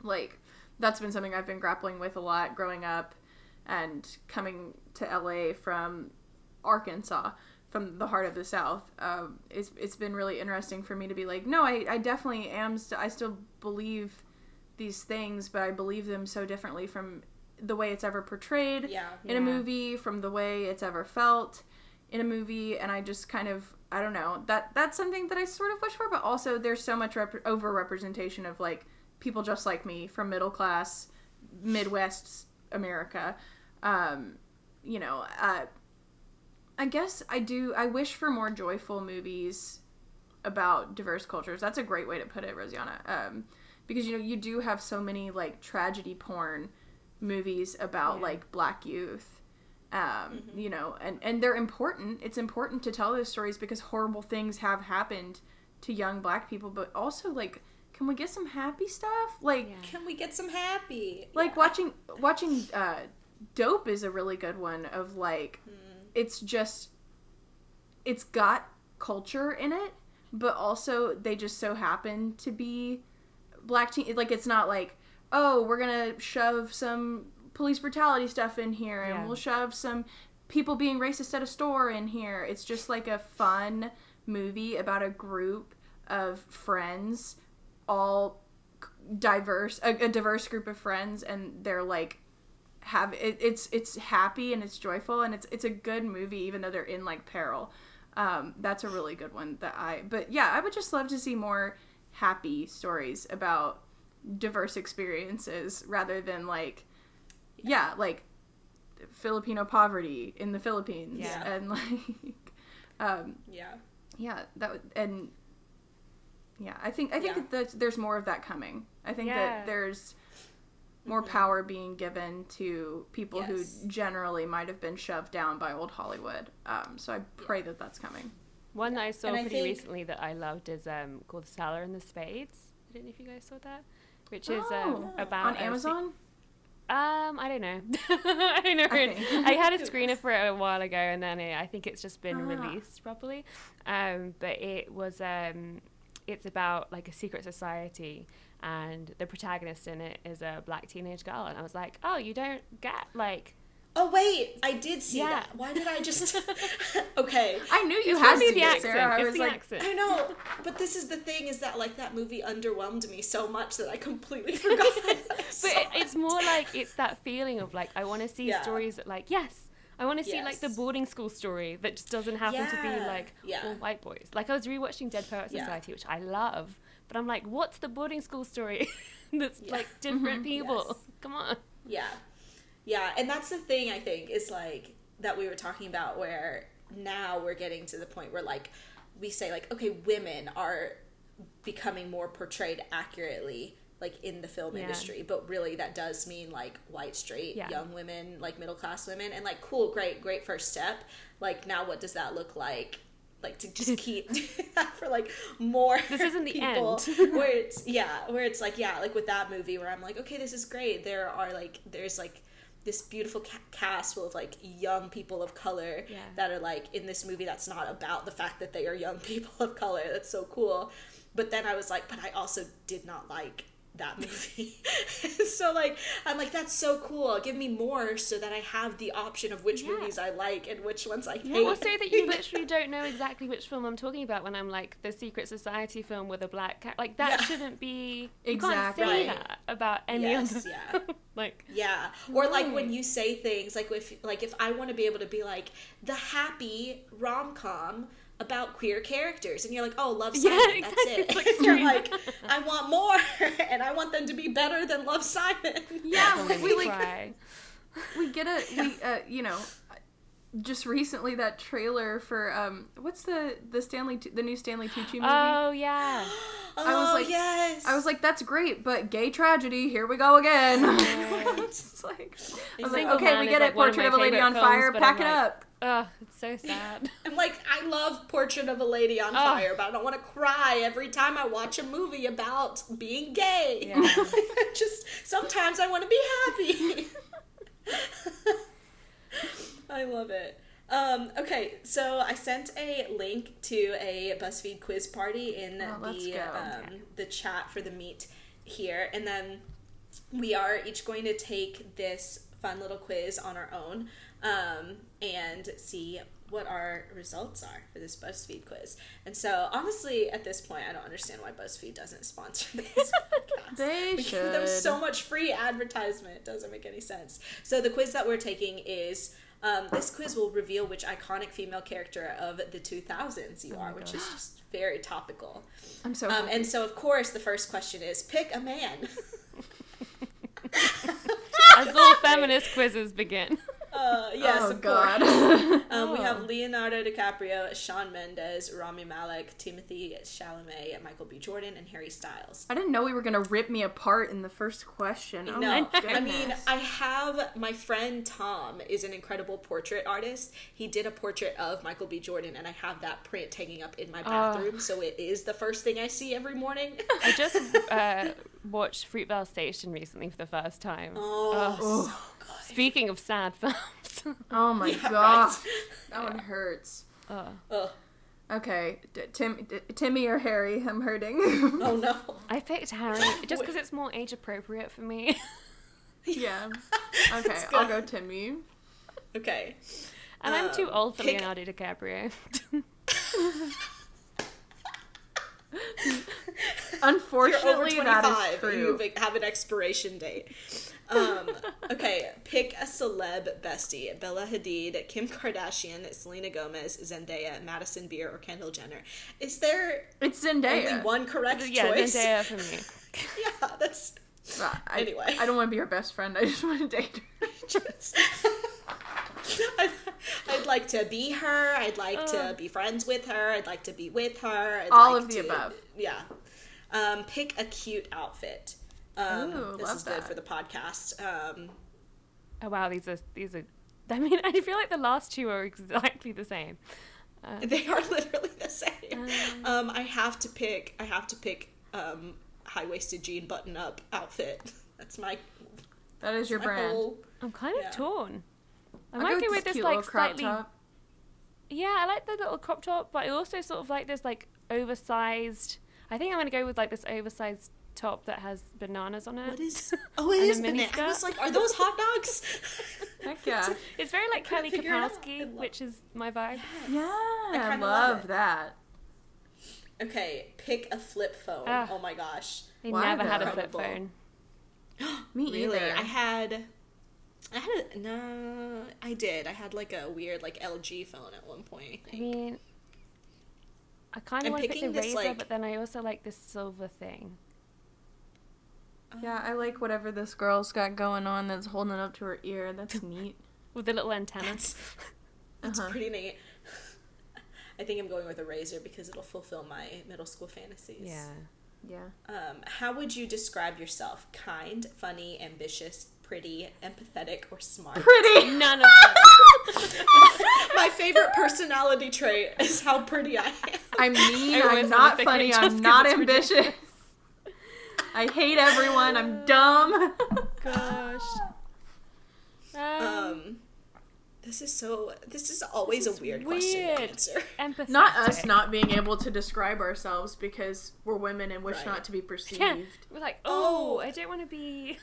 like that's been something I've been grappling with a lot growing up and coming to LA from Arkansas from the heart of the South. Um, it's, it's been really interesting for me to be like, no, I, I definitely am. St- I still believe these things, but I believe them so differently from the way it's ever portrayed Yeah. in a movie, from the way it's ever felt in a movie, and I just kind of I don't know that that's something that I sort of wish for, but also there's so much rep- over representation of like people just like me from middle class Midwest America. Um, you know, uh, I guess I do. I wish for more joyful movies about diverse cultures. That's a great way to put it, Rosianna. Um, because you know you do have so many like tragedy porn movies about Yeah. like black youth. Um, you know, and and they're important. It's important to tell those stories because horrible things have happened to young black people, but also like can we get some happy stuff? Like Yeah. Can we get some happy? like Yeah. watching watching uh dope is a really good one of like it's just it's got culture in it but also they just so happen to be black teen like it's not like oh we're gonna shove some police brutality stuff in here and Yeah. we'll shove some people being racist at a store in here it's just like a fun movie about a group of friends all diverse a, a diverse group of friends and they're like have it, it's it's happy and it's joyful and it's it's a good movie even though they're in like peril um that's a really good one that i but yeah i would just love to see more happy stories about diverse experiences rather than like yeah like filipino poverty in the philippines Yeah. and (laughs) like um Yeah. yeah that would and yeah i think i think Yeah. that there's more of that coming i think Yeah. that there's more power being given to people Mm-hmm. Yes. who generally might have been shoved down by old hollywood um, so i pray that that's coming One that I saw And I pretty think- recently that I loved is um, called Selah and the Spades. I don't know if you guys saw that, which is Oh, um, about on a se- amazon um, I don't know. (laughs) I don't know. I I had a (laughs) screener for it a while ago, and then it, I think it's just been Ah. released properly. Um, but it was um, it's about like a secret society, and the protagonist in it is a black teenage girl, and I was like, oh, you don't get like Oh wait, I did see Yeah. that. Why did I just? okay, (laughs) (laughs) okay. I knew you It's had probably to the accent. Sarah. I it's was the like, accent. I know, (laughs) but this is the thing: is that like that movie underwhelmed me so much that I completely forgot. that I But saw it, it's more like it's that feeling of like I want to see Yeah. stories that like yes, I want to see like the boarding school story that just doesn't happen to be like Yeah. all white boys. Like I was rewatching Dead Poet Yeah. Society, which I love, but I'm like, what's the boarding school story (laughs) that's Yeah. like different (laughs) people? Yes. (laughs) Come on. Yeah. Yeah, and that's the thing I think is like that we were talking about where now we're getting to the point where like we say like okay, women are becoming more portrayed accurately like in the film Yeah. industry, but really that does mean like white straight Yeah. young women, like middle class women and like cool, great, great first step. Like now what does that look like? Like to just (laughs) keep for like more This isn't the people end. (laughs) where it's yeah where it's like yeah like with that movie where i'm like okay this is great there are like there's like this beautiful ca- cast full of like young people of color Yeah. that are like in this movie that's not about the fact that they are young (laughs) people of color that's so cool but then i was like but i also did not like that movie (laughs) so like i'm like that's so cool give me more so that i have the option of which Yeah. movies i like and which ones i hate Well, so that you literally don't know exactly which film I'm talking about when I'm like the Secret Society film with a black cat. Like that Yeah. shouldn't be. Exactly. You can't say that about any Yes, other. yeah. (laughs) like Yeah. Or like when you say things like if like if I want to be able to be like the happy rom com about queer characters and you're like, oh love Yeah, Simon, exactly. that's it. Like (laughs) you're like, I want more (laughs) and I want them to be better than Love Simon. yeah, like we like cry. we get a we uh you know just recently that trailer for um what's the the Stanley Tu- the new Stanley Tucci movie. Oh yeah. Oh, was like- yes. I was like, that's great, but gay tragedy. Here we go again. (laughs) Right. it's like, I was like, okay, we get like, it. one of Portrait of a Lady on films, Fire. Pack I'm it like- up. Oh, it's so sad. (laughs) I'm like, I love Portrait of a Lady on Oh. Fire, but I don't want to cry every time I watch a movie about being gay. Yeah. (laughs) Just sometimes I want to be happy. (laughs) I love it. Um, okay, so I sent a link to a BuzzFeed quiz party in Oh, the um, the chat for the meet here, and then we are each going to take this fun little quiz on our own um, and see what our results are for this BuzzFeed quiz. And so, honestly, at this point, I don't understand why BuzzFeed doesn't sponsor (laughs) this (laughs) podcast. They we give them so much free advertisement. It doesn't make any sense. So, the quiz that we're taking is. Um, this quiz will reveal which iconic female character of the 2000s you are, which is just very topical. I'm so. Um, and so, of course, the first question is pick a man. (laughs) As little feminist quizzes begin. Uh, (laughs) yes, oh of God. course. (laughs) Um, we Oh. have Leonardo DiCaprio, Shawn Mendes, Rami Malek, Timothée Chalamet, Michael B. Jordan, and Harry Styles. I didn't know we were gonna rip me apart in the first question. Oh no, I mean, I have my friend Tom is an incredible portrait artist. He did a portrait of Michael B. Jordan, and I have that print hanging up in my bathroom, so it is the first thing I see every morning. (laughs) I just uh, watched Fruitvale Station recently for the first time. oh, Ugh. so good. Speaking of sad films. (laughs) oh my Yeah, god, right. that one hurts. Ugh. Ugh. Okay, D- Tim, D- Timmy or Harry? I'm hurting. (laughs) Oh no. I picked Harry just because it's more age appropriate for me. (laughs) yeah. Okay, I'll go Timmy. Okay. And I'm too Um, old for pick- Leonardo DiCaprio. You're Unfortunately, over 25. that is true. You have an expiration date. Um, okay, pick a celeb bestie: Bella Hadid, Kim Kardashian, Selena Gomez, Zendaya, Madison Beer, or Kendall Jenner. Is there It's Zendaya. only one correct yeah, choice? Zendaya for me. (laughs) Yeah, that's Uh, I, Anyway. I don't want to be her best friend. I just want to date her. just. (laughs) I'd, I'd like to be her. I'd like to be friends with her. I'd like to be with her. I'd All like of the to- above. Yeah. Um, pick a cute outfit. Um, Ooh, this love is good that. for the podcast. Um, Oh wow, these are these are. (laughs) I mean, I feel like the last two are exactly the same. Uh, (laughs) They are literally the same. Uh. Um, I have to pick. I have to pick um, high waisted jean button up outfit. (laughs) That's my That is your brand. whole. I'm kind of Yeah. torn. I I'll might go go with this cute like crop slightly. top. Yeah, I like the little crop top, but I also sort of like this like oversized. I think I'm gonna go with like this oversized top that has bananas on it. What is? (laughs) Oh, it is And a is banana. I was like, are those hot dogs? (laughs) Heck (laughs) yeah. It's very like Kelly figure. Kapowski, I which is my vibe. Yeah, I kinda love, love that. okay, pick a flip phone. Ah. oh my gosh. I Why never had a flip phone. (gasps) Me Really? either. I had. I had a no. I did. I had like a weird like LG phone at one point. I I mean, I kind of want to pick the Razr, like- but then I also like this silver thing. Yeah, I like whatever this girl's got going on that's holding it up to her ear. That's (laughs) neat. with the little antenna. That's, (laughs) that's Uh-huh. pretty neat. (laughs) I think I'm going with a Razr because it'll fulfill my middle school fantasies. Yeah. Yeah. Um, how would you describe yourself? Kind, funny, ambitious, pretty, empathetic, or smart? Pretty. None of them. my favorite personality trait is how pretty I am. I'm mean. I'm not funny. I'm not ambitious. I hate everyone. I'm dumb. Gosh. Um, Um, this is so. This is always This is a weird, question to answer. empathetic. not us not being able to describe ourselves because we're women and wish Right. not to be (laughs) perceived. Yeah. We're like, oh, Oh. I don't want to be.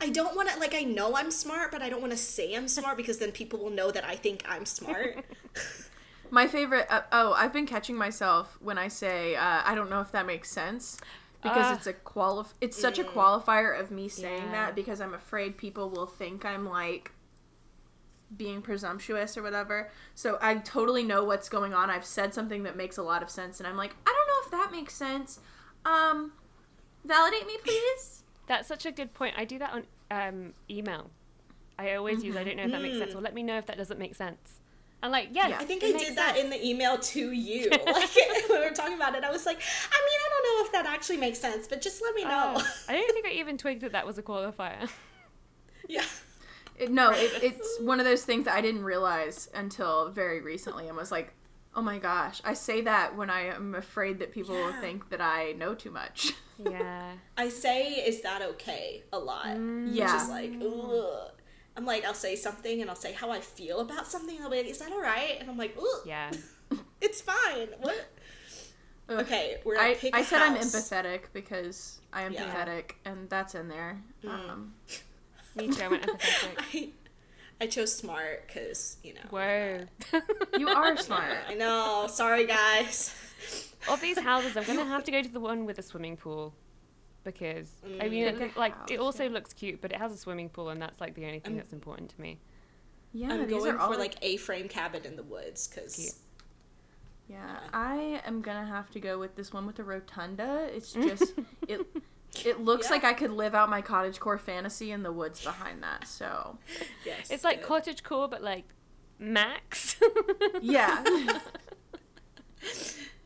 I don't want to like. I know I'm smart, but I don't want to say I'm smart because then people will know that I think I'm smart. (laughs) My favorite. Uh, oh, I've been catching myself when I say uh, I don't know if that makes sense because Ah. it's a qualif. It's such a qualifier of me saying Yeah. that because I'm afraid people will think I'm like being presumptuous or whatever. So I totally know what's going on. I've said something that makes a lot of sense, and I'm like, I don't know if that makes sense. Um, validate me, please. That's such a good point. I do that on um, email. I always use. I don't know if that makes sense. Or let me know if that doesn't make sense. And like, yes, Yeah. I think I makes did that in the email to you. (laughs) (laughs) Like (laughs) when we were talking about it, I was like, I mean, I don't know if that actually makes sense, but just let me know. Oh, I don't think I (laughs) even twigged that that was a qualifier. yeah. It, no, it, it's one of those things that I didn't realize until very recently, and was like, oh my gosh, I say that when I am afraid that people will Yeah. think that I know too much. yeah. (laughs) I say, is that okay? A lot. Yeah. Which is like, ugh. I'm like, I'll say something and I'll say how I feel about something. And I'll be like, is that all right? And I'm like, ugh, Yeah. (laughs) it's fine. What? Ugh. Okay, we're gonna I, pick I a said I'm empathetic because I am Yeah. pathetic, and that's in there. Mm. Um, Me too. I went empathetic. (laughs) I, I chose smart because, you know. Whoa. you are smart. I know. Sorry, guys. of these houses, I'm gonna (laughs) have to go to the one with a swimming pool because I mean, it, a like it also yeah. looks cute, but it has a swimming pool, and that's like the only thing that's important to me. Yeah, I'm these going are all for like a frame cabin in the woods because Cute. Yeah, I am gonna have to go with this one with the rotunda. It's (laughs) just it. It looks Yeah. like I could live out my cottagecore fantasy in the woods behind that. So yes, It's like good. cottage core, but like max. yeah, (laughs)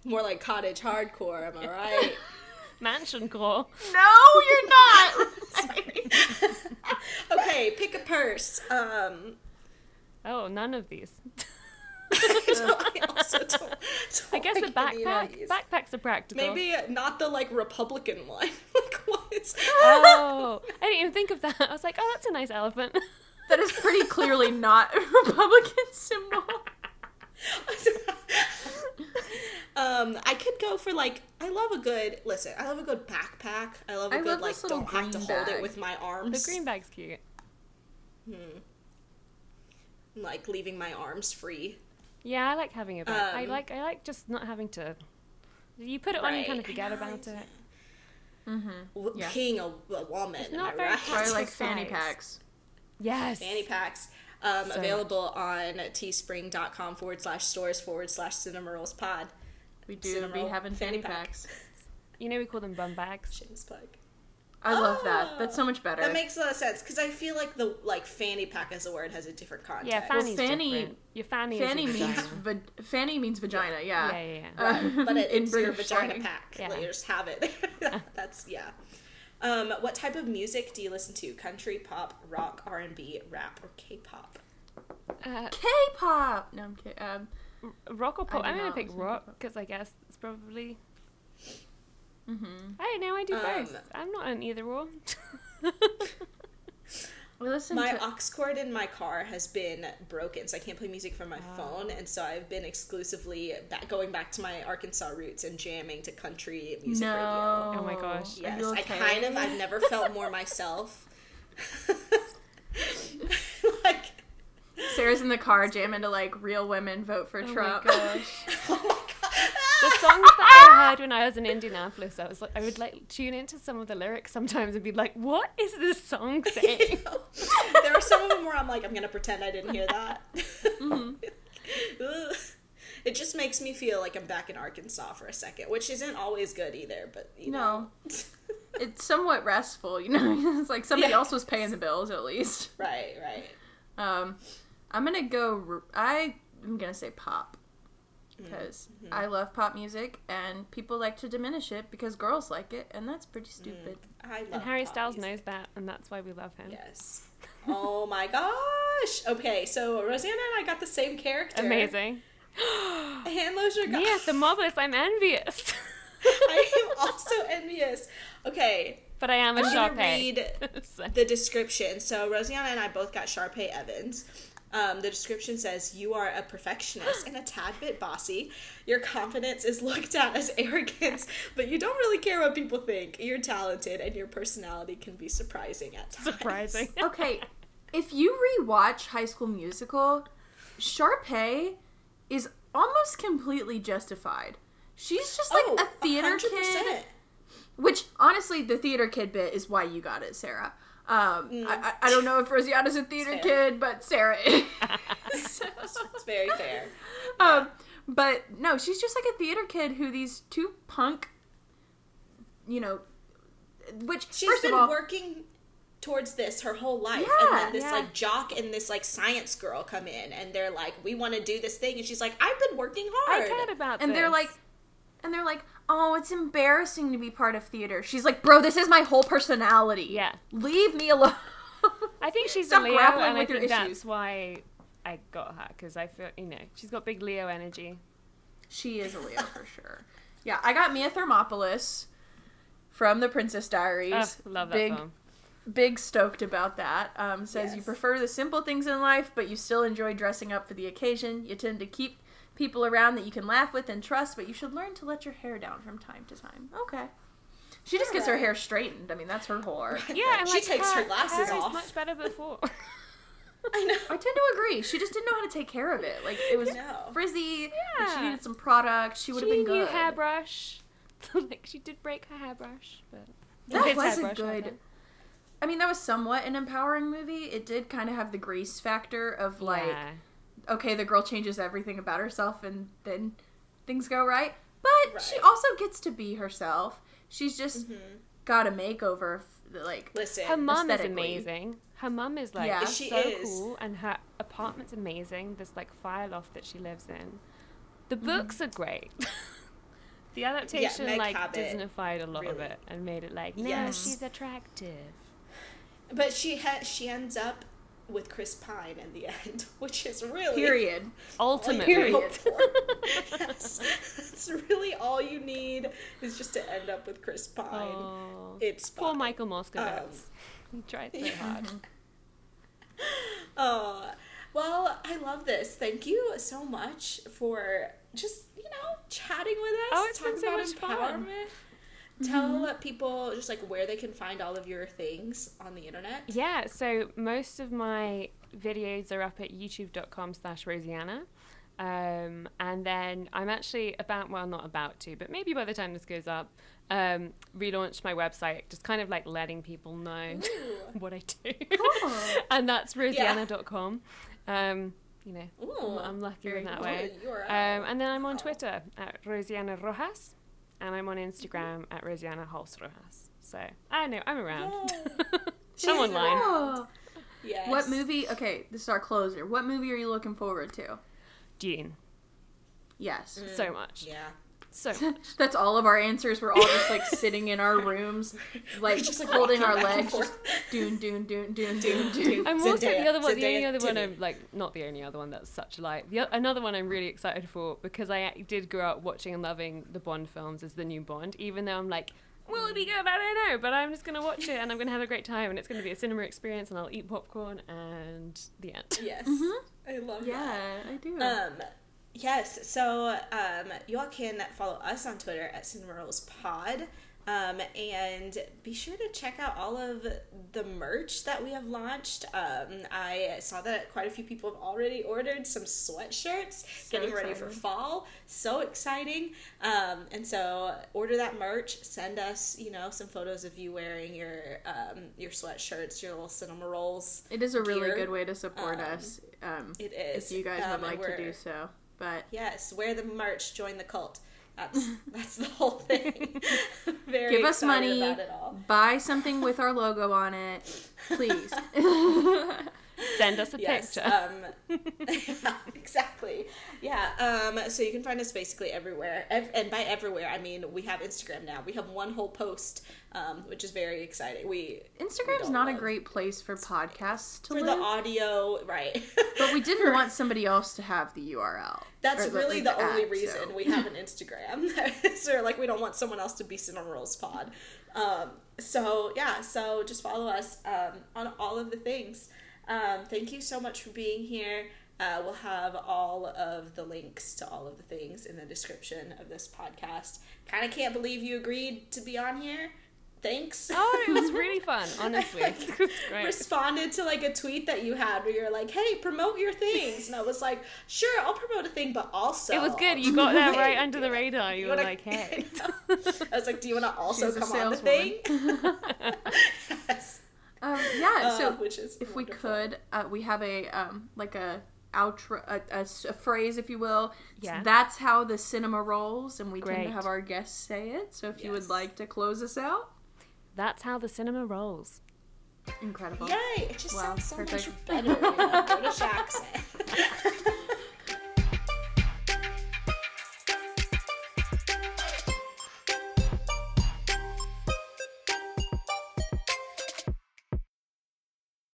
more like cottage hardcore. Am I right? (laughs) Mansion core. no, you're not. okay, pick a purse. Um, Oh, none of these. (laughs) I also (laughs) don't, don't I guess the like any of backpack. these. Backpacks are practical. Maybe not the like Republican (laughs) one. like what? Oh, I didn't even think of that. I was like, oh, that's a nice elephant. that is pretty clearly not a Republican symbol. um, I could go for like I love a good listen. I love a good backpack. I love a I good love like this don't have to green hold it with my arms. the green bag's cute. Hmm. like leaving my arms free. Yeah, I like having a bag. I Um, like. I like just not having to. You put it on, you kind of forget know, about it's- it. W- Yeah. Being a, a woman, It's am not I very right? Or like fanny packs. Yes. fanny packs. Um, So available on teespring.com forward slash stores forward slash cinema rolls pod. We do be Cinnamoroll having fanny fanny pack. packs. You know we call them bum bags. Shameless plug. I love that. That's so much better. That makes a lot of sense because I feel like the like fanny pack as a word has a different context. Yeah, fanny's fanny- different. Your fanny. fanny is your means vagina. va- fanny means vagina. Yeah. Yeah, yeah, yeah. Uh, but (laughs) it, in it's your vagina slang. pack. Yeah. Like, you just have it. (laughs) That's yeah. Um, what type of music do you listen to? Country, pop, rock, R and B, rap, or K-pop? Uh, K-pop. No, I'm kidding. Um, rock or pop? I'm gonna pick rock because I guess it's probably. Mhm. I don't know. I do Um, both. I'm not an either or. (laughs) Listen My to. aux cord in my car has been broken, so I can't play music from my phone, and so I've been exclusively back, going back to my Arkansas roots and jamming to country music no. radio. Oh my gosh. Yes, Are you I kind of. I've never felt more myself. (laughs) like, Sarah's in the car jamming to like real women vote for Oh Trump. my gosh. (laughs) oh my god. The songs that I heard when I was in Indianapolis, I was like, I would like tune into some of the lyrics sometimes and be like, "What is this song (laughs) saying?" there are some of them where I'm like, I'm gonna pretend I didn't hear that. Mm-hmm. (laughs) It just makes me feel like I'm back in Arkansas for a second, which isn't always good either. But you know, (laughs) it's somewhat restful, you know. it's like somebody Yeah. else was paying the bills at least. right, right. Um, I'm gonna go. I am gonna say pop because Mm-hmm. I love pop music and people like to diminish it because girls like it, and that's pretty stupid. I love and Harry pop Styles music. knows that, and that's why we love him. Yes. (laughs) Oh my gosh. Okay, so Rosianna and I got the same character. Amazing. (gasps) Handloser got. Mia Thermopolis, I'm envious. (laughs) I am also envious. Okay, but I am a I'm gonna Sharpay. read (laughs) the description. So Rosianna and I both got Sharpay Evans. Um, the description says you are a perfectionist and a tad bit bossy. Your confidence is looked at as (laughs) arrogance, but you don't really care what people think. You're talented, and your personality can be surprising at times. Surprising. (laughs) Okay, if you rewatch High School Musical, Sharpay is almost completely justified. She's just like oh, a theater 100%. kid. Which honestly, the theater kid bit is why you got it, Sarah. Um, I, I, I don't know if Rosianna's a theater Mm. Kid, but Sarah is. (laughs) It's very fair. um, but no, she's just like a theater kid who these two punk, you know, which She's first been of all, working towards this her whole life Yeah, and then this yeah. like jock and this like science girl come in and they're like we want to do this thing and she's like i've been working I hard cared about and they're like, and they're like, oh, it's embarrassing to be part of theater. She's like, bro, this is my whole personality. Yeah. leave me alone. I think (laughs) she's Stop a Leo, grappling and I with your think issues. that's why I got her because I feel you know she's got big Leo energy. She is a Leo for sure. Yeah, I got Mia Thermopolis from the Princess Diaries. Ugh, love that big, film. big stoked about that. Um, says you prefer the simple things in life, but you still enjoy dressing up for the occasion. You tend to keep people around that you can laugh with and trust, but you should learn to let your hair down from time to time. Okay. She just gets her hair straightened. I mean, that's her whole arc. Yeah, and She like takes her glasses hair is off. much better before. (laughs) (laughs) i know I tend to agree. She just didn't know how to take care of it. Like it was No. frizzy. and She needed some product. She would have she been knew good. hairbrush. (laughs) like she did break her hairbrush, but That His was a good. think. I mean, that was somewhat an empowering movie. It did kind of have the grace factor of like, yeah. Okay, the girl changes everything about herself, and then things go right. But she also gets to be herself. She's just Mm-hmm. got a makeover. Like, listen her mom is amazing. Her mum is like Yeah. She so is. cool, and her apartment's amazing. There's like fire loft that she lives in. The Mm-hmm. books are great. (laughs) the adaptation Meg like Cabot, Disneyfied a lot of it and made it like, no, Yes. she's attractive. but she ha- she ends up with chris pine in the (laughs) end which is really period. Ultimately, Period. hope for. (laughs) yes. That's really all you need is just to end up with Chris Pine. Oh, It's poor fine. Michael Moscovitz. Um, he tried so yeah. hard. (laughs) Oh, well, I love this. Thank you so much for just, you know, chatting with us. Oh, it's been so much fun. Tell people just like where they can find all of your things on the internet. Yeah, so most of my videos are up at youtube.com slash Rosianna. Um, and then I'm actually about, well, not about to, but maybe by the time this goes up, um, relaunched my website, just kind of like letting people know (laughs) what I do. Cool. (laughs) and that's rosianna.com. Um, you know, Ooh, I'm, I'm lucky in that cool. way. Um, and then I'm on Twitter at Rosianna Rojas. And I'm on Instagram mm-hmm. at Rosianna Halse Rojas. So I know, I'm around. Yay. I'm online. Oh. Yes. What movie? Okay, this is our closer. What movie are you looking forward to? Dune. Yes. Mm. So much. Yeah. So much. (laughs) That's all of our answers. We're all just like sitting in our rooms, (laughs) like, just, like, holding our legs, just forth. (laughs) doon doon doon doon doon doon. I'm also Zendaya- the other one. The only other one I'm like not the only other one that's such a lie. The o- another one I'm really excited for because I did grow up watching and loving the Bond films is the new Bond. Even though I'm like Will it be good? I don't know, but I'm just gonna watch it and I'm gonna have a great time and it's gonna be a cinema experience and I'll eat popcorn and the end. Yes, I love that. Yeah, I do. Um, yes. So um, you all can follow us on Twitter at Cinema Rolls Pod. Um, and be sure to check out all of the merch that we have launched. Um, I saw that quite a few people have already ordered some sweatshirts, getting ready for fall. So exciting! Um, and so order that merch. Send us, you know, some photos of you wearing your um, your sweatshirts, your little cinema rolls. it is a really gear. good way to support Um, us. Um, It is. if you guys would like to do so, but Yes, wear the merch, join the cult. That's (laughs) that's the whole thing. (laughs) Very give us money, about it all. buy something with our logo on it, please. (laughs) Send us a Yes, picture. um, yeah, (laughs) (laughs) exactly. Yeah. Um, so you can find us basically everywhere, and by everywhere I mean we have Instagram now. We have one whole post, um, which is very exciting. We Instagram's don't a great place for podcasts to for live, the audio, right? (laughs) but we didn't want somebody else to have the URL. That's or the- really like the, only ad, reason so. we have an Instagram. so like we don't want someone else to be Cinema Rolls Pod. Um, so yeah, so just follow us um, on all of the things. Um, thank you so much for being here. Uh, we'll have all of the links to all of the things in the description of this podcast. Kind of can't believe you agreed to be on here. Thanks. oh, it was (laughs) really fun, honestly. (laughs) It was great. responded to like a tweet that you had where you're like, "Hey, promote your things," and I was like, "Sure, I'll promote a thing, but also It was good. You got there right under the (laughs) radar. You were wanna- like, hey. I was like, "Do you want to also She's come on the thing?" yes. Um, yeah, (laughs) Uh, so which is if wonderful. we could, uh, we have a um, like a outro, a, a s- a phrase, if you will. Yeah. That's how the cinema rolls, and we tend to have our guests say it. So if you would like to close us out, That's how the cinema rolls. incredible. Yay! It just Wow, sounds so perfect. much better in a British accent. (laughs) (laughs)